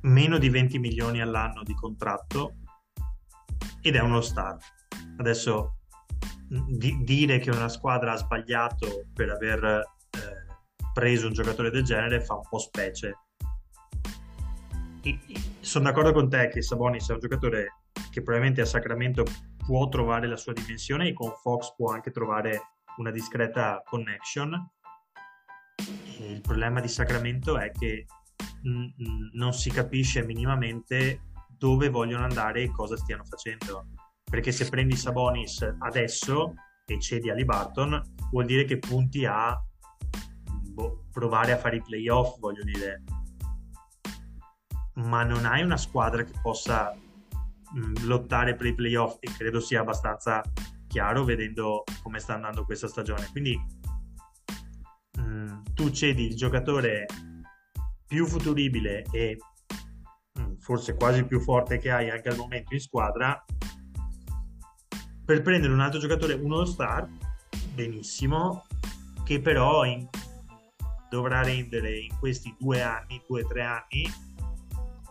meno di 20 milioni all'anno di contratto ed è uno star. Adesso di- dire che una squadra ha sbagliato per aver eh, preso un giocatore del genere fa un po' specie. sono d'accordo con te che Sabonis è un giocatore che probabilmente a Sacramento può trovare la sua dimensione e con Fox può anche trovare una discreta connection. E il problema di Sacramento è che non si capisce minimamente dove vogliono andare e cosa stiano facendo. Perché se prendi Sabonis adesso e cedi a Barton, vuol dire che punti a boh, provare a fare i playoff, voglio dire. Ma non hai una squadra che possa mh, lottare per i playoff e credo sia abbastanza chiaro vedendo come sta andando questa stagione. Quindi mh, tu cedi il giocatore più futuribile e mh, forse quasi più forte che hai anche al momento in squadra per prendere un altro giocatore, uno star, benissimo, che però in, dovrà rendere in questi due anni, due o tre anni,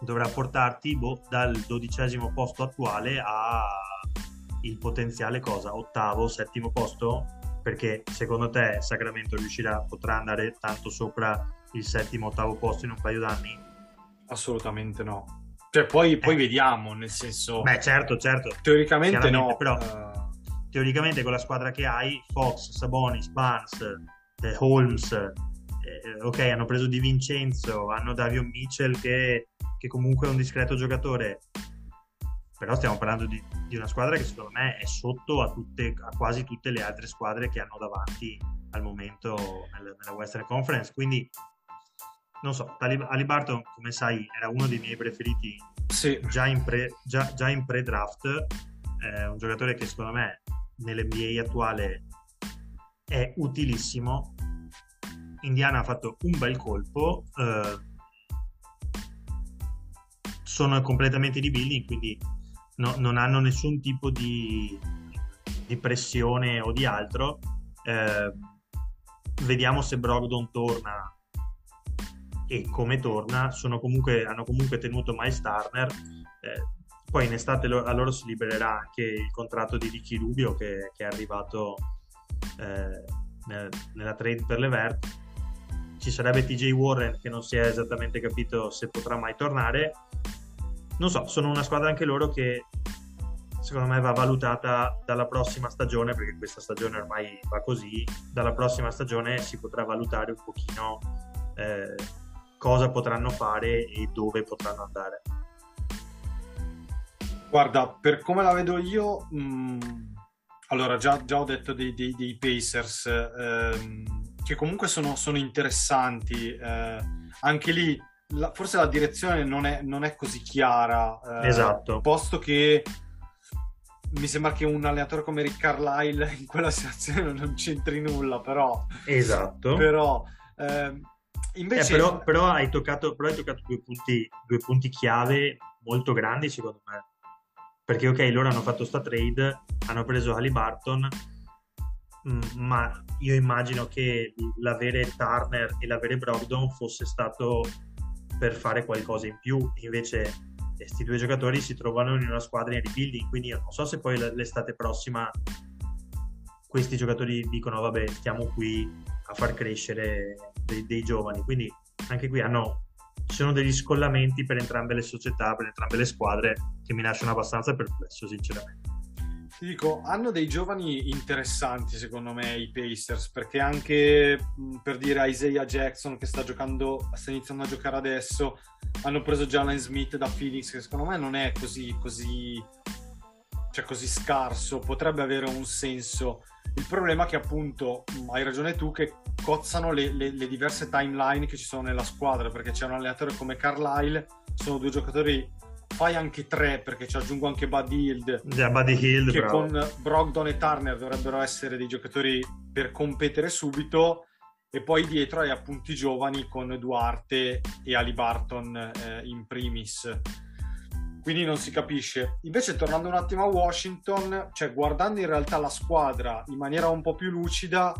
dovrà portarti boh, dal dodicesimo posto attuale al potenziale cosa? Ottavo, settimo posto? Perché secondo te Sacramento riuscirà, potrà andare tanto sopra il settimo, ottavo posto in un paio d'anni? Assolutamente no. Cioè, poi, poi eh. vediamo, nel senso... Beh, certo, certo. Teoricamente no. Però, uh... teoricamente con la squadra che hai, Fox, Sabonis, Barnes, eh, Holmes, eh, ok, hanno preso Di Vincenzo, hanno Davion Mitchell che che comunque è un discreto giocatore, però stiamo parlando di, di una squadra che secondo me è sotto a, tutte, a, quasi tutte le altre squadre che hanno davanti al momento nel, nella Western Conference. Quindi, non so, Ali Barton, come sai, era uno dei miei preferiti sì. già, in pre, già, già in pre-draft. È un giocatore che secondo me nell'NBA attuale è utilissimo. Indiana ha fatto un bel colpo. Eh, sono completamente di building, quindi no, non hanno nessun tipo di, di, pressione o di altro. Eh, vediamo se Brogdon torna e come torna. Comunque, hanno comunque tenuto Miles Turner. Eh, poi in estate lo, a loro si libererà anche il contratto di Ricky Rubio che, che è arrivato eh, nel, nella trade per le Vert. Ci sarebbe TJ Warren che non si è esattamente capito se potrà mai tornare. Non so, sono una squadra anche loro che secondo me va valutata dalla prossima stagione, perché questa stagione ormai va così, dalla prossima stagione si potrà valutare un pochino eh, cosa potranno fare e dove potranno andare. Guarda, per come la vedo io, mh, mm, allora già, già, ho detto dei, dei, dei Pacers ehm, che comunque sono, sono interessanti, eh, anche lì la, forse la direzione non è, non è così chiara, eh, esatto. posto che mi sembra che un allenatore come Rick Carlisle in quella situazione non c'entri nulla, però... Esatto. Però... Eh, invece... Però, però, hai toccato, però, hai toccato, due punti, due punti chiave molto grandi secondo me perché ok loro hanno fatto sta trade hanno preso Halliburton ma io immagino che l'avere Turner e l'avere Brogdon fosse stato per fare qualcosa in più invece questi due giocatori si trovano in una squadra in rebuilding quindi io non so se poi l'estate prossima questi giocatori dicono vabbè stiamo qui a far crescere dei, dei giovani quindi anche qui hanno ci sono degli scollamenti per entrambe le società, per entrambe le squadre che mi lasciano abbastanza perplesso, sinceramente. Ti dico, hanno dei giovani interessanti secondo me i Pacers, perché anche per dire Isaiah Jackson che sta giocando, sta iniziando a giocare adesso, hanno preso Jalen Smith da Phoenix, che secondo me non è così, così, cioè così scarso, potrebbe avere un senso. Il problema è che appunto, hai ragione tu, che cozzano le, le, le, diverse timeline che ci sono nella squadra, perché c'è un allenatore come Carlisle, sono due giocatori, fai anche tre, perché ci aggiungo anche Buddy Hield, yeah, Buddy Hield che bravo. con Brogdon e Turner dovrebbero essere dei giocatori per competere subito, e poi dietro hai appunto i giovani con Duarte e Ali Barton eh, in primis quindi non si capisce. Invece, tornando un attimo a Washington, cioè guardando in realtà la squadra in maniera un po' più lucida,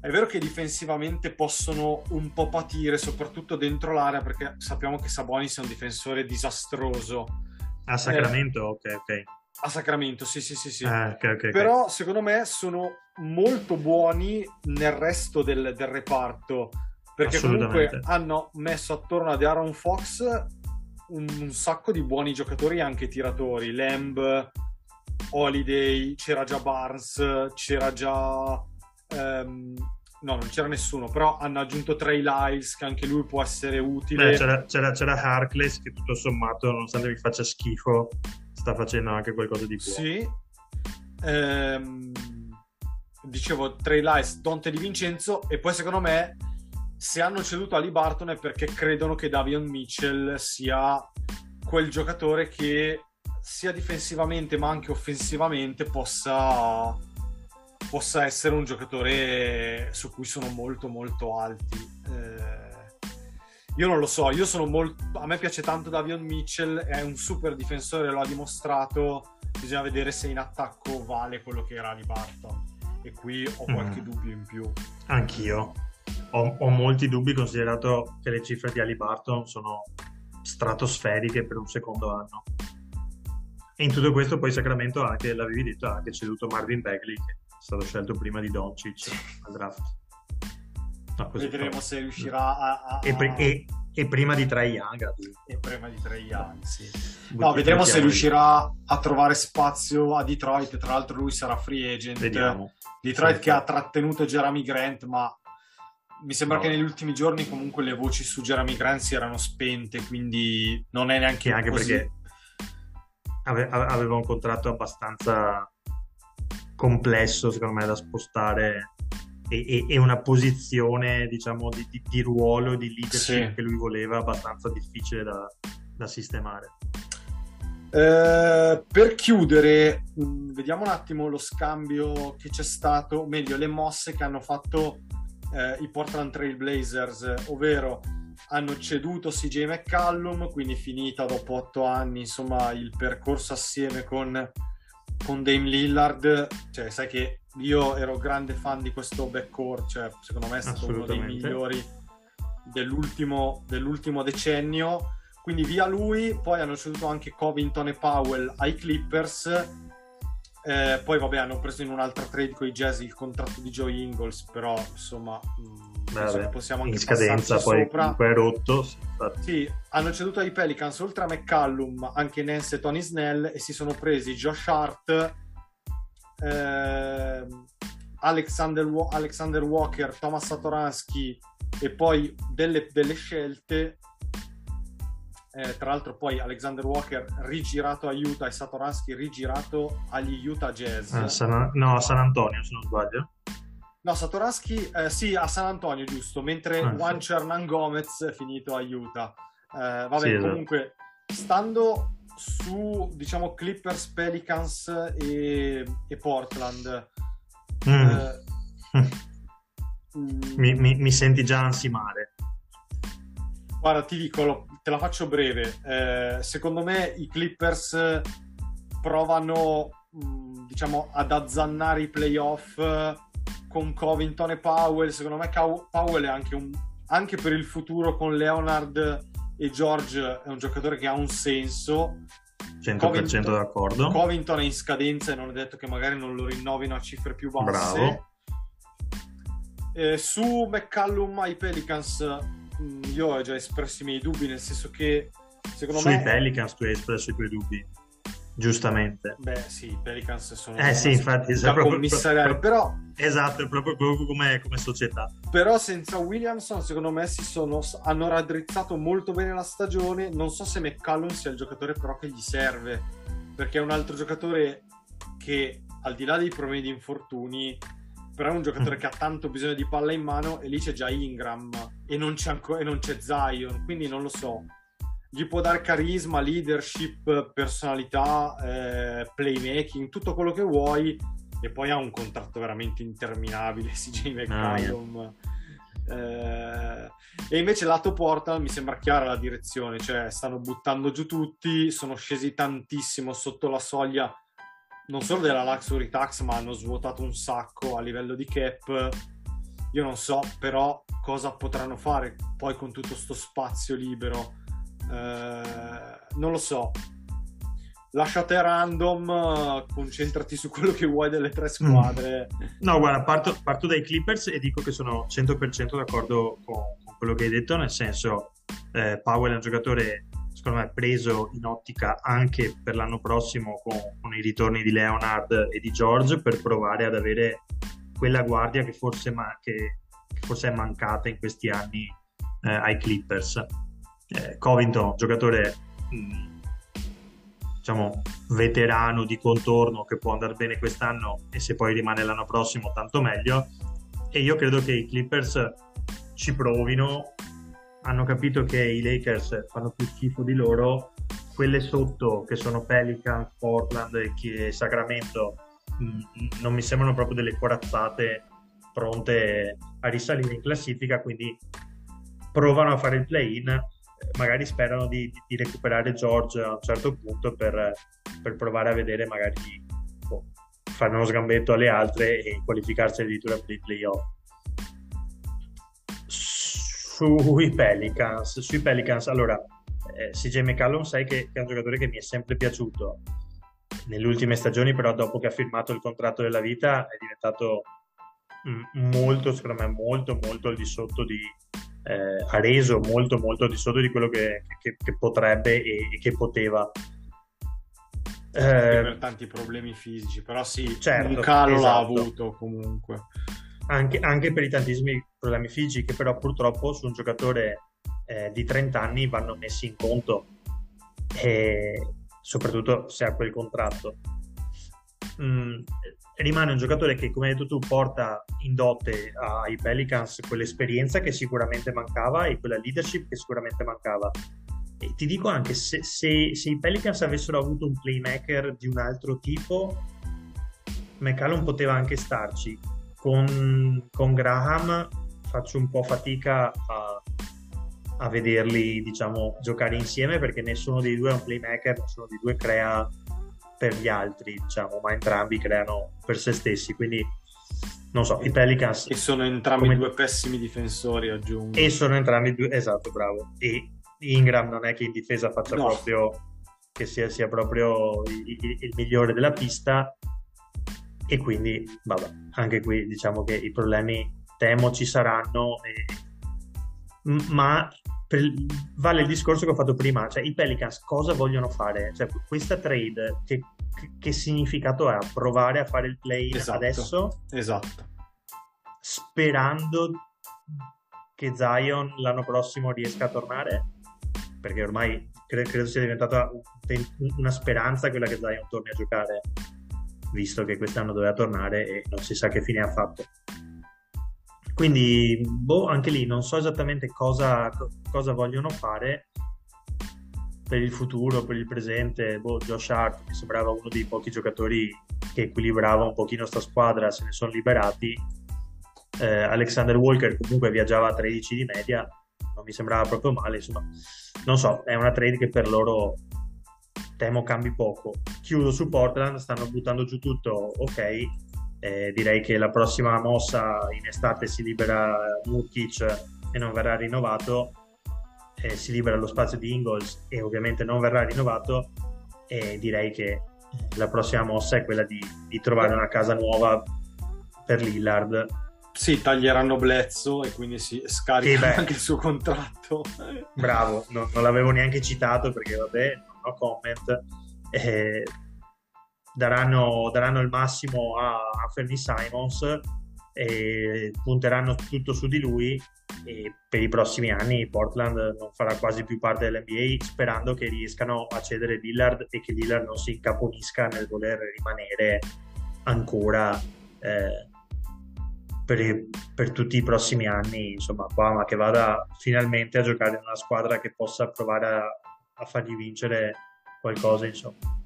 è vero che difensivamente possono un po' patire, soprattutto dentro l'area, perché sappiamo che Sabonis è un difensore disastroso. A Sacramento, eh, ok, ok. A Sacramento, sì, sì, sì, sì. Ah, okay, okay, Però okay. secondo me sono molto buoni nel resto del, del reparto. Perché comunque hanno messo attorno ad Aaron Fox un, un, sacco di buoni giocatori anche tiratori. Lamb, Holiday, c'era già Barnes, c'era già... Um, no, non c'era nessuno, però hanno aggiunto Trey Lyles che anche lui può essere utile. Beh, c'era, c'era, c'era Harkless che tutto sommato, nonostante mi faccia schifo, sta facendo anche qualcosa di buono. Sì. Ehm, dicevo Trey Lyles, Dante Di Vincenzo e poi secondo me se hanno ceduto Ali Barton è perché credono che Davion Mitchell sia quel giocatore che sia difensivamente ma anche offensivamente possa, possa essere un giocatore su cui sono molto molto alti. Eh, io non lo so, io sono molto, a me piace tanto Davion Mitchell, è un super difensore, lo ha dimostrato, bisogna vedere se in attacco vale quello che era Ali Barton e qui ho qualche mm. dubbio in più. Anch'io ho, ho, molti dubbi considerato che le cifre di Ali Barton sono stratosferiche per un secondo anno. E in tutto questo poi Sacramento ha anche, l'avevi detto, ha anche ceduto Marvin Bagley che stato scelto prima di Doncic al draft. No, Vedremo fa. se riuscirà a... a, e, pre- e, e, prima di Trae Young. E prima di Trae Young, sì. No, vedremo se riuscirà a trovare spazio a Detroit. Tra l'altro lui sarà free agent. Vediamo. Detroit sì, che ha trattenuto Jeremy Grant, ma mi sembra no. che negli ultimi giorni comunque le voci su Jeremy Grant si erano spente, quindi non è neanche anche così... perché ave- aveva un contratto abbastanza complesso, secondo me, da spostare e, e, e una posizione, diciamo, di, di, di ruolo, di leadership sì. che lui voleva abbastanza difficile da, da sistemare. Eh, per chiudere, mm, vediamo un attimo lo scambio che c'è stato, meglio le mosse che hanno fatto eh, i Portland Trail Blazers, ovvero hanno ceduto CJ McCallum, quindi finita dopo otto anni insomma il percorso assieme con con Dame Lillard, cioè sai che io ero grande fan di questo backcourt, cioè secondo me è stato uno dei migliori dell'ultimo, dell'ultimo decennio. Quindi via lui, poi hanno ceduto anche Covington e Powell ai Clippers. Eh, poi vabbè hanno preso in un'altra trade con i Jazz il contratto di Joe Ingles, però insomma mh, penso Vabbè, possiamo anche in scadenza poi sopra. è rotto. sì. Sì, hanno ceduto ai Pelicans oltre a McCallum anche Nance e Tony Snell e si sono presi Josh Hart, ehm, Alexander, Alexander Walker, Thomas Satoransky e poi delle, delle scelte. Eh, tra l'altro poi Alexander Walker rigirato a Utah e Satoransky rigirato agli Utah Jazz. Ah, San- no, a San Antonio se non sbaglio. No, Satoransky eh, sì, a San Antonio, giusto, mentre Ah, Juan sì. Hernan Gomez è finito a Utah. Eh, vabbè, Sì, esatto. comunque, stando su, diciamo, Clippers, Pelicans e, e Portland, Mm. eh, mi, mi- mi senti già ansimare. guarda, ti dico, lo- te la faccio breve. Eh, secondo me i Clippers provano, mm, diciamo, ad azzannare i playoff con Covington e Powell. Secondo me Powell è anche un anche per il futuro con Leonard e George è un giocatore che ha un senso. 100% Covington- d'accordo. Covington è in scadenza e non è detto che magari non lo rinnovino a cifre più basse. Eh, su McCallum ai Pelicans, mh, io ho già espresso i miei dubbi, nel senso che secondo Sui me. Pelicans tu hai espresso i tuoi dubbi, giustamente. Beh, sì, i Pelicans sono Eh sì, infatti, da proprio- commissariare, proprio- però Esatto, proprio, proprio come, come società. Però senza Williamson, secondo me, si sono, hanno raddrizzato molto bene la stagione. Non so se McCallum sia il giocatore però che gli serve, perché è un altro giocatore che, al di là dei problemi di infortuni, però è un giocatore Mm. che ha tanto bisogno di palla in mano e lì c'è già Ingram e non c'è, anco- e non c'è Zion, quindi non lo so. Gli può dare carisma, leadership, personalità, eh, playmaking, tutto quello che vuoi, e poi ha un contratto veramente interminabile CJ McCallum. Eh, e invece lato Portland mi sembra chiara la direzione cioè stanno buttando giù tutti sono scesi tantissimo sotto la soglia non solo della luxury tax ma hanno svuotato un sacco a livello di cap. Io non so però cosa potranno fare poi con tutto sto spazio libero Eh, non lo so lasciate random, eh, concentrati su quello che vuoi delle tre squadre. No, guarda, parto, parto dai Clippers e dico che sono 100% d'accordo con, con quello che hai detto, nel senso eh, Powell è un giocatore, secondo me, preso in ottica anche per l'anno prossimo con, con i ritorni di Leonard e di George per provare ad avere quella guardia che forse, ma- che- che forse è mancata in questi anni eh, ai Clippers. Eh, Covington, giocatore mh, diciamo veterano di contorno che può andare bene quest'anno e se poi rimane l'anno prossimo tanto meglio. E io credo che i Clippers ci provino. Hanno capito che i Lakers fanno più schifo di loro. Quelle sotto che sono Pelicans, Portland e Sacramento mh, non mi sembrano proprio delle corazzate pronte a risalire in classifica quindi provano a fare il play-in magari sperano di, di recuperare George a un certo punto per, per provare a vedere magari boh, fare uno sgambetto alle altre e qualificarsi addirittura per i playoff. Sui Pelicans, sui Pelicans allora eh, CJ McCallum sai che, che è un giocatore che mi è sempre piaciuto nelle ultime stagioni però dopo che ha firmato il contratto della vita è diventato mm, molto secondo me molto molto al di sotto di, eh, ha reso molto molto al di sotto di quello che, che- che potrebbe e, e che poteva. per Eh, tanti problemi fisici, però sì, Certo, un calo l'ha esatto. avuto comunque. anche, anche per i tantissimi problemi fisici che però purtroppo su un giocatore eh, di 30 anni vanno messi in conto e soprattutto se ha quel contratto. Mm, rimane un giocatore che, come hai detto tu, porta in dote ai Pelicans quell'esperienza che sicuramente mancava e quella leadership che sicuramente mancava. E ti dico anche, se, se- se i Pelicans avessero avuto un playmaker di un altro tipo, McCallum poteva anche starci. Con, con Graham faccio un po' fatica a, a vederli, diciamo, giocare insieme perché nessuno dei due è un playmaker, nessuno dei due crea per gli altri, diciamo, ma entrambi creano per se stessi. Quindi non so, i Pelicans. E sono entrambi come... due pessimi difensori, aggiungo. E sono entrambi due, esatto, bravo. E Ingram non è che in difesa faccia no. proprio che sia, sia proprio il, il, il, migliore della pista. E quindi, vabbè, anche qui diciamo che i problemi temo ci saranno, e... ma per, vale il discorso che ho fatto prima, cioè i Pelicans cosa vogliono fare? Cioè, questa trade che che significato ha provare a fare il play esatto, adesso? Esatto. Sperando che Zion l'anno prossimo riesca a tornare? Perché ormai credo, credo sia diventata una speranza quella che Zion torni a giocare, visto che quest'anno doveva tornare e non si sa che fine ha fatto. Quindi, boh, anche lì non so esattamente cosa, cosa vogliono fare per il futuro, per il presente, boh, Josh Hart mi sembrava uno dei pochi giocatori che equilibrava un pochino sta squadra, se ne sono liberati. Eh, Alexander Walker comunque viaggiava a 13 di media, non mi sembrava proprio male, insomma, non so, è una trade che per loro temo cambi poco. Chiudo su Portland, stanno buttando giù tutto, ok, eh, direi che la prossima mossa in estate si libera Nurkic e non verrà rinnovato eh, si libera lo spazio di Ingles e ovviamente non verrà rinnovato, e direi che la prossima mossa è quella di, di trovare una casa nuova per Lillard. Sì, taglieranno Blezzo e quindi si scarica anche il suo contratto. Bravo, no, non l'avevo neanche citato perché vabbè, non ho comment. Eh, daranno, daranno, il massimo a, a Fernie Simons e punteranno tutto su di lui e per i prossimi anni Portland non farà quasi più parte dell'NBA sperando che riescano a cedere Lillard e che Lillard non si incaponisca nel voler rimanere ancora eh, per, per, tutti i prossimi anni insomma qua ma che vada finalmente a giocare in una squadra che possa provare a, a fargli vincere qualcosa insomma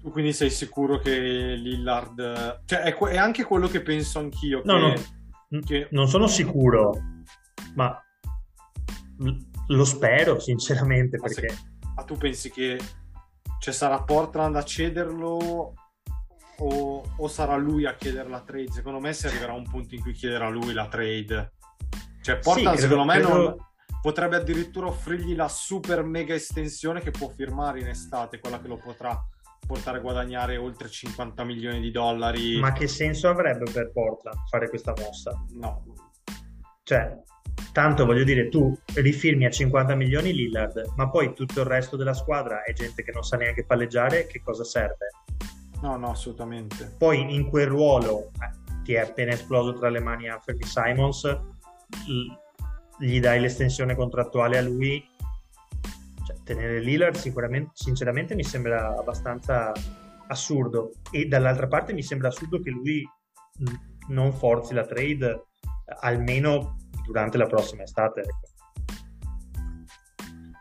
tu quindi sei sicuro che Lillard cioè è, è anche quello che penso anch'io no che... no che... Non sono sicuro, ma lo spero sinceramente perché... Se... Ma tu pensi che cioè, sarà Portland a cederlo o, o, sarà lui a chiedere la trade? Secondo me si arriverà a un punto in cui chiederà lui la trade. Cioè Portland sì, credo, secondo me credo... non... potrebbe addirittura offrirgli la super mega estensione che può firmare in estate, quella che lo potrà portare a guadagnare oltre 50 milioni di dollari. Ma che senso avrebbe per Portland fare questa mossa? No. Cioè, tanto voglio dire, tu rifirmi a 50 milioni Lillard, ma poi tutto il resto della squadra è gente che non sa neanche palleggiare, che cosa serve? No, no, assolutamente. Poi in quel ruolo eh, ti è appena esploso tra le mani Anthony Simons, gli dai l'estensione contrattuale a lui tenere Lillard sicuramente, sinceramente mi sembra abbastanza assurdo e dall'altra parte mi sembra assurdo che lui non forzi la trade almeno durante la prossima estate. Ecco.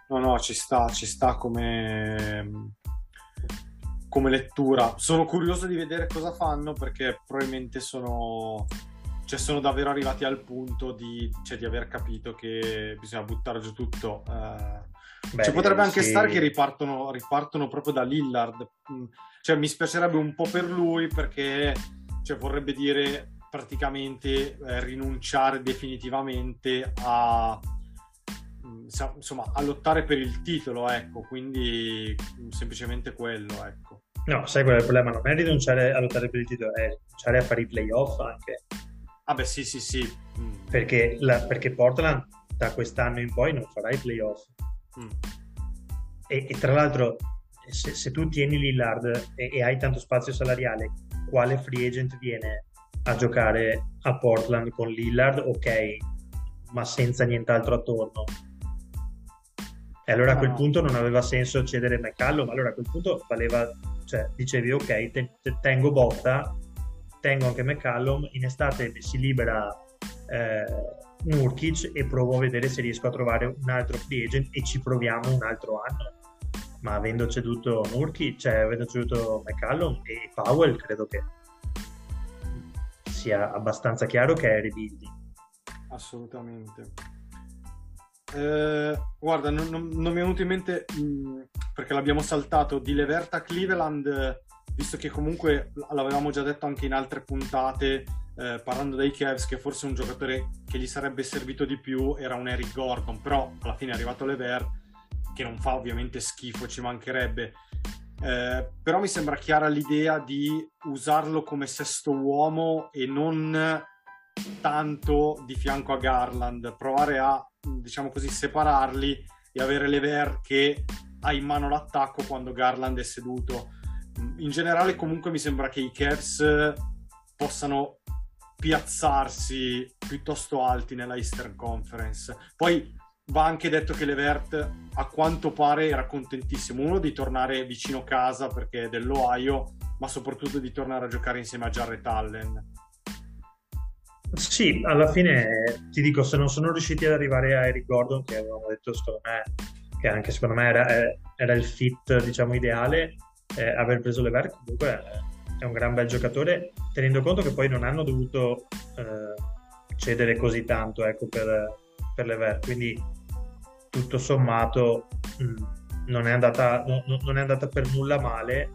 No, no, ci sta, ci sta come, come lettura. Sono curioso di vedere cosa fanno perché probabilmente sono, cioè sono davvero arrivati al punto di, cioè di aver capito che bisogna buttare giù tutto. Eh, Beh, cioè, potrebbe anche sì. stare che ripartono, ripartono, proprio da Lillard. Mm, cioè, mi spiacerebbe un po' per lui perché cioè, vorrebbe dire praticamente eh, rinunciare definitivamente a, mm, insomma, a lottare per il titolo, ecco, quindi mm, semplicemente quello, ecco. No, sai qual è il problema? Non è rinunciare a lottare per il titolo, è rinunciare a fare i playoff anche. Ah beh, sì, sì, sì. Perché, la, perché Portland da quest'anno in poi non farà i playoff. Mm. E, e, tra l'altro, se, se, tu tieni Lillard e, e, hai tanto spazio salariale, quale free agent viene a giocare a Portland con Lillard? Ok, ma senza nient'altro attorno. E allora a quel punto non aveva senso cedere McCallum, allora a quel punto valeva, cioè dicevi ok, te, te tengo botta, tengo anche McCallum, in estate si libera eh, Nurkic e provo a vedere se riesco a trovare un altro free agent e ci proviamo un altro anno. Ma avendo ceduto Nurkic, cioè avendo ceduto McCallum e Powell, credo che sia abbastanza chiaro che è rebuilding. Assolutamente. Eh, guarda, non, non- non mi è venuto in mente mh, perché l'abbiamo saltato di Leverta Cleveland, visto che comunque l'avevamo già detto anche in altre puntate, eh, parlando dei Cavs, che forse un giocatore che gli sarebbe servito di più era un Eric Gordon, però alla fine è arrivato Levert, che non fa ovviamente schifo, ci mancherebbe. Eh, però mi sembra chiara l'idea di usarlo come sesto uomo e non tanto di fianco a Garland, provare a, diciamo così, separarli e avere Lever che ha in mano l'attacco quando Garland è seduto. In generale comunque mi sembra che i Cavs possano piazzarsi piuttosto alti nella Eastern Conference. Poi va anche detto che Levert a quanto pare era contentissimo, uno di tornare vicino casa perché è dell'Ohio, ma soprattutto di tornare a giocare insieme a Jarrett Allen. Sì, alla fine ti dico, se non sono riusciti ad arrivare a Eric Gordon, che avevamo detto secondo me, che anche secondo me era, era il fit, diciamo, ideale, eh, aver preso Lever comunque è, è un gran bel giocatore, tenendo conto che poi non hanno dovuto eh, cedere così tanto, ecco, per, per Lever, quindi tutto sommato mh, non, è andata, no, non è andata per nulla male.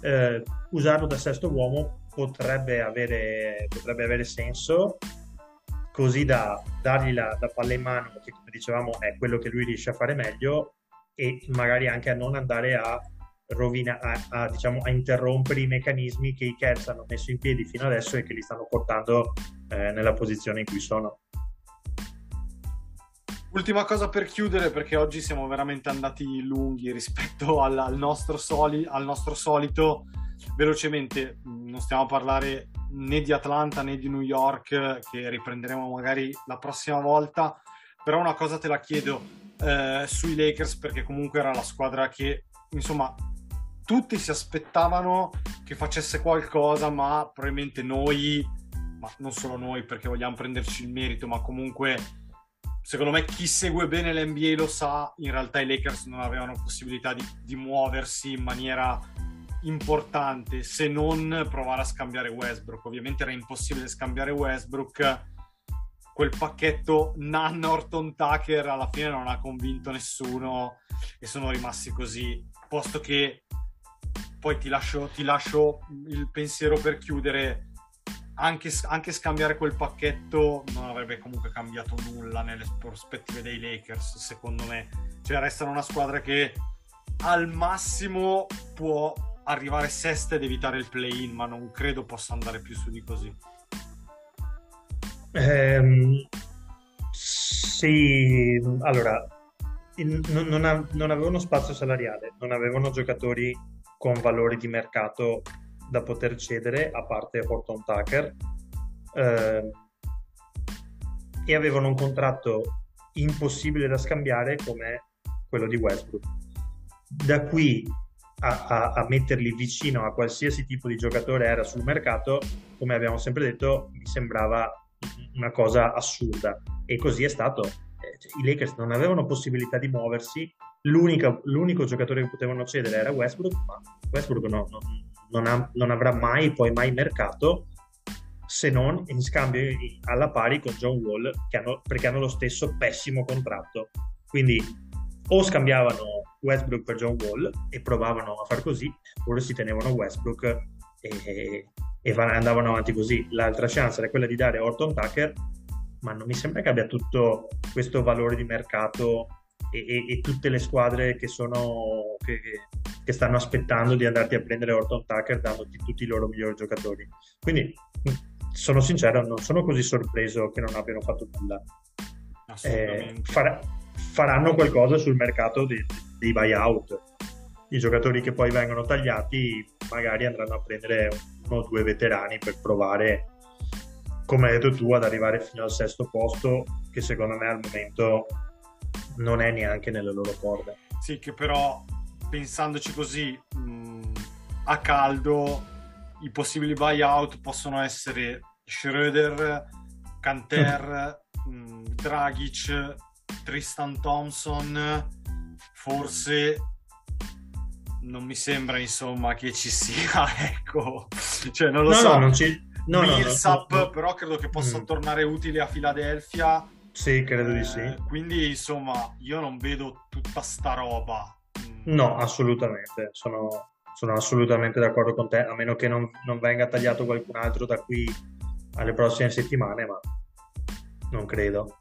Eh, usarlo da sesto uomo potrebbe avere, potrebbe avere senso così da dargli la, la, palla in mano che come dicevamo è quello che lui riesce a fare meglio e magari anche a non andare a rovina, a, a, diciamo, a interrompere i meccanismi che i Cavs hanno messo in piedi fino adesso e che li stanno portando eh, nella posizione in cui sono. Ultima cosa per chiudere, perché oggi siamo veramente andati lunghi rispetto al, al, nostro, soli, al nostro solito. Velocemente, non stiamo a parlare né di Atlanta né di New York, che riprenderemo magari la prossima volta. Però una cosa te la chiedo eh, sui Lakers, perché comunque era la squadra che, insomma, tutti si aspettavano che facesse qualcosa, ma probabilmente noi, ma non solo noi perché vogliamo prenderci il merito, ma comunque secondo me chi segue bene l'NBA lo sa, in realtà i Lakers non avevano possibilità di, di, muoversi in maniera importante se non provare a scambiare Westbrook. Ovviamente era impossibile scambiare Westbrook. Quel pacchetto Nan Orton Tucker alla fine non ha convinto nessuno e sono rimasti così. Posto che poi ti lascio, ti lascio il pensiero per chiudere anche, anche, scambiare quel pacchetto non avrebbe comunque cambiato nulla nelle prospettive dei Lakers, secondo me. Cioè, restano una squadra che al massimo può arrivare sesta ed evitare il play-in, ma non credo possa andare più su di così. Ehm, sì, allora, non, non, non avevano spazio salariale, non avevano giocatori con valori di mercato da poter cedere, a parte Horton Tucker, eh, e avevano un contratto impossibile da scambiare come quello di Westbrook. Da qui a, a, a, metterli vicino a qualsiasi tipo di giocatore era sul mercato, come abbiamo sempre detto, mi sembrava una cosa assurda. E così è stato. Eh, I Lakers non avevano possibilità di muoversi, l'unico giocatore che potevano cedere era Westbrook, ma Westbrook no, no, non, ha, non avrà mai poi mai mercato se non in scambio alla pari con John Wall hanno, perché hanno lo stesso pessimo contratto. Quindi o scambiavano Westbrook per John Wall e provavano a far così oppure si tenevano Westbrook e, e andavano avanti così. L'altra chance era quella di dare Orton Tucker ma non mi sembra che abbia tutto questo valore di mercato e, e, tutte le squadre che sono che, che, stanno aspettando di andarti a prendere Orton Tucker dandoti tutti i loro migliori giocatori. Quindi sono sincero non sono così sorpreso che non abbiano fatto nulla. Eh, far, faranno qualcosa sul mercato dei, dei buyout. I giocatori che poi vengono tagliati magari andranno a prendere uno o due veterani per provare come hai detto tu ad arrivare fino al sesto posto che secondo me al momento non è neanche nelle loro corde. Sì, che però pensandoci così mh, a caldo, i possibili buyout possono essere Schroeder, Canter, mh, Dragic, Tristan Thompson, forse non mi sembra insomma che ci sia, ecco, cioè non lo no, so. No, non ci... No, Millsap, no, no, però credo che possa mm. tornare utile a Filadelfia Sì, credo di sì. Eh, quindi, insomma, io non vedo tutta sta roba. Mm. No, assolutamente. Sono, sono assolutamente d'accordo con te, a meno che non, non venga tagliato qualcun altro da qui alle prossime settimane, ma non credo.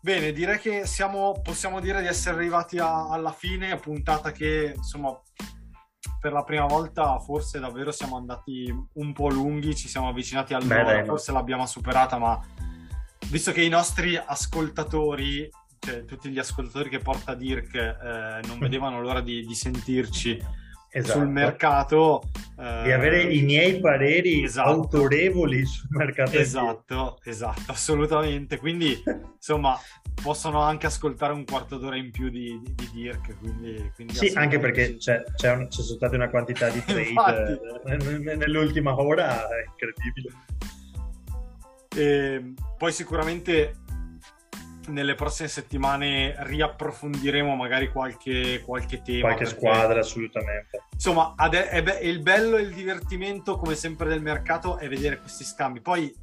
Bene, direi che siamo, possiamo dire di essere arrivati a- alla fine, puntata che insomma per la prima volta forse davvero siamo andati un po' lunghi, ci siamo avvicinati all'ora, dai, ma- forse l'abbiamo superata, ma visto che i nostri ascoltatori, cioè tutti gli ascoltatori che porta Dirk, eh, non vedevano l'ora di, di sentirci Esatto. sul mercato, eh, Di avere i miei pareri Esatto. autorevoli sul mercato. Esatto, esatto, assolutamente. Quindi, insomma, possono anche ascoltare un quarto d'ora in più di, di, di Dirk. Quindi, quindi Sì, anche perché c'è, c'è un- c'è state una quantità di trade Infatti. eh, nell'ultima ora è incredibile. E poi sicuramente nelle prossime settimane riapprofondiremo magari qualche, qualche tema. Qualche perché, squadra, assolutamente. Insomma, è be- il bello e il divertimento, come sempre, del mercato è vedere questi scambi. Poi,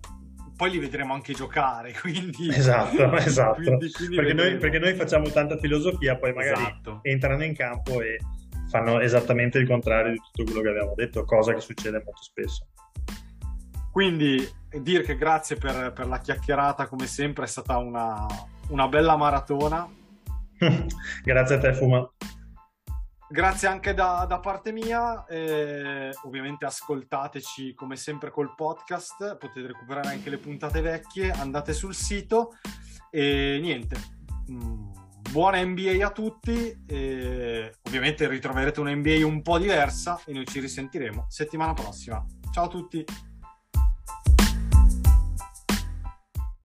poi li vedremo anche giocare, quindi... Esatto, esatto. Quindi- quindi perché, noi, perché noi facciamo tanta filosofia, poi magari Esatto. entrano in campo e fanno esattamente il contrario di tutto quello che abbiamo detto, cosa che succede molto spesso. Quindi Dirk, grazie per, per la chiacchierata, come sempre, è stata una, una bella maratona. Grazie a te, Fuma. Grazie anche da, da parte mia, eh, ovviamente ascoltateci come sempre col podcast, potete recuperare anche le puntate vecchie, andate sul sito e niente, mm, buona NBA a tutti, e ovviamente ritroverete una NBA un po' diversa e noi ci risentiremo settimana prossima. Ciao a tutti!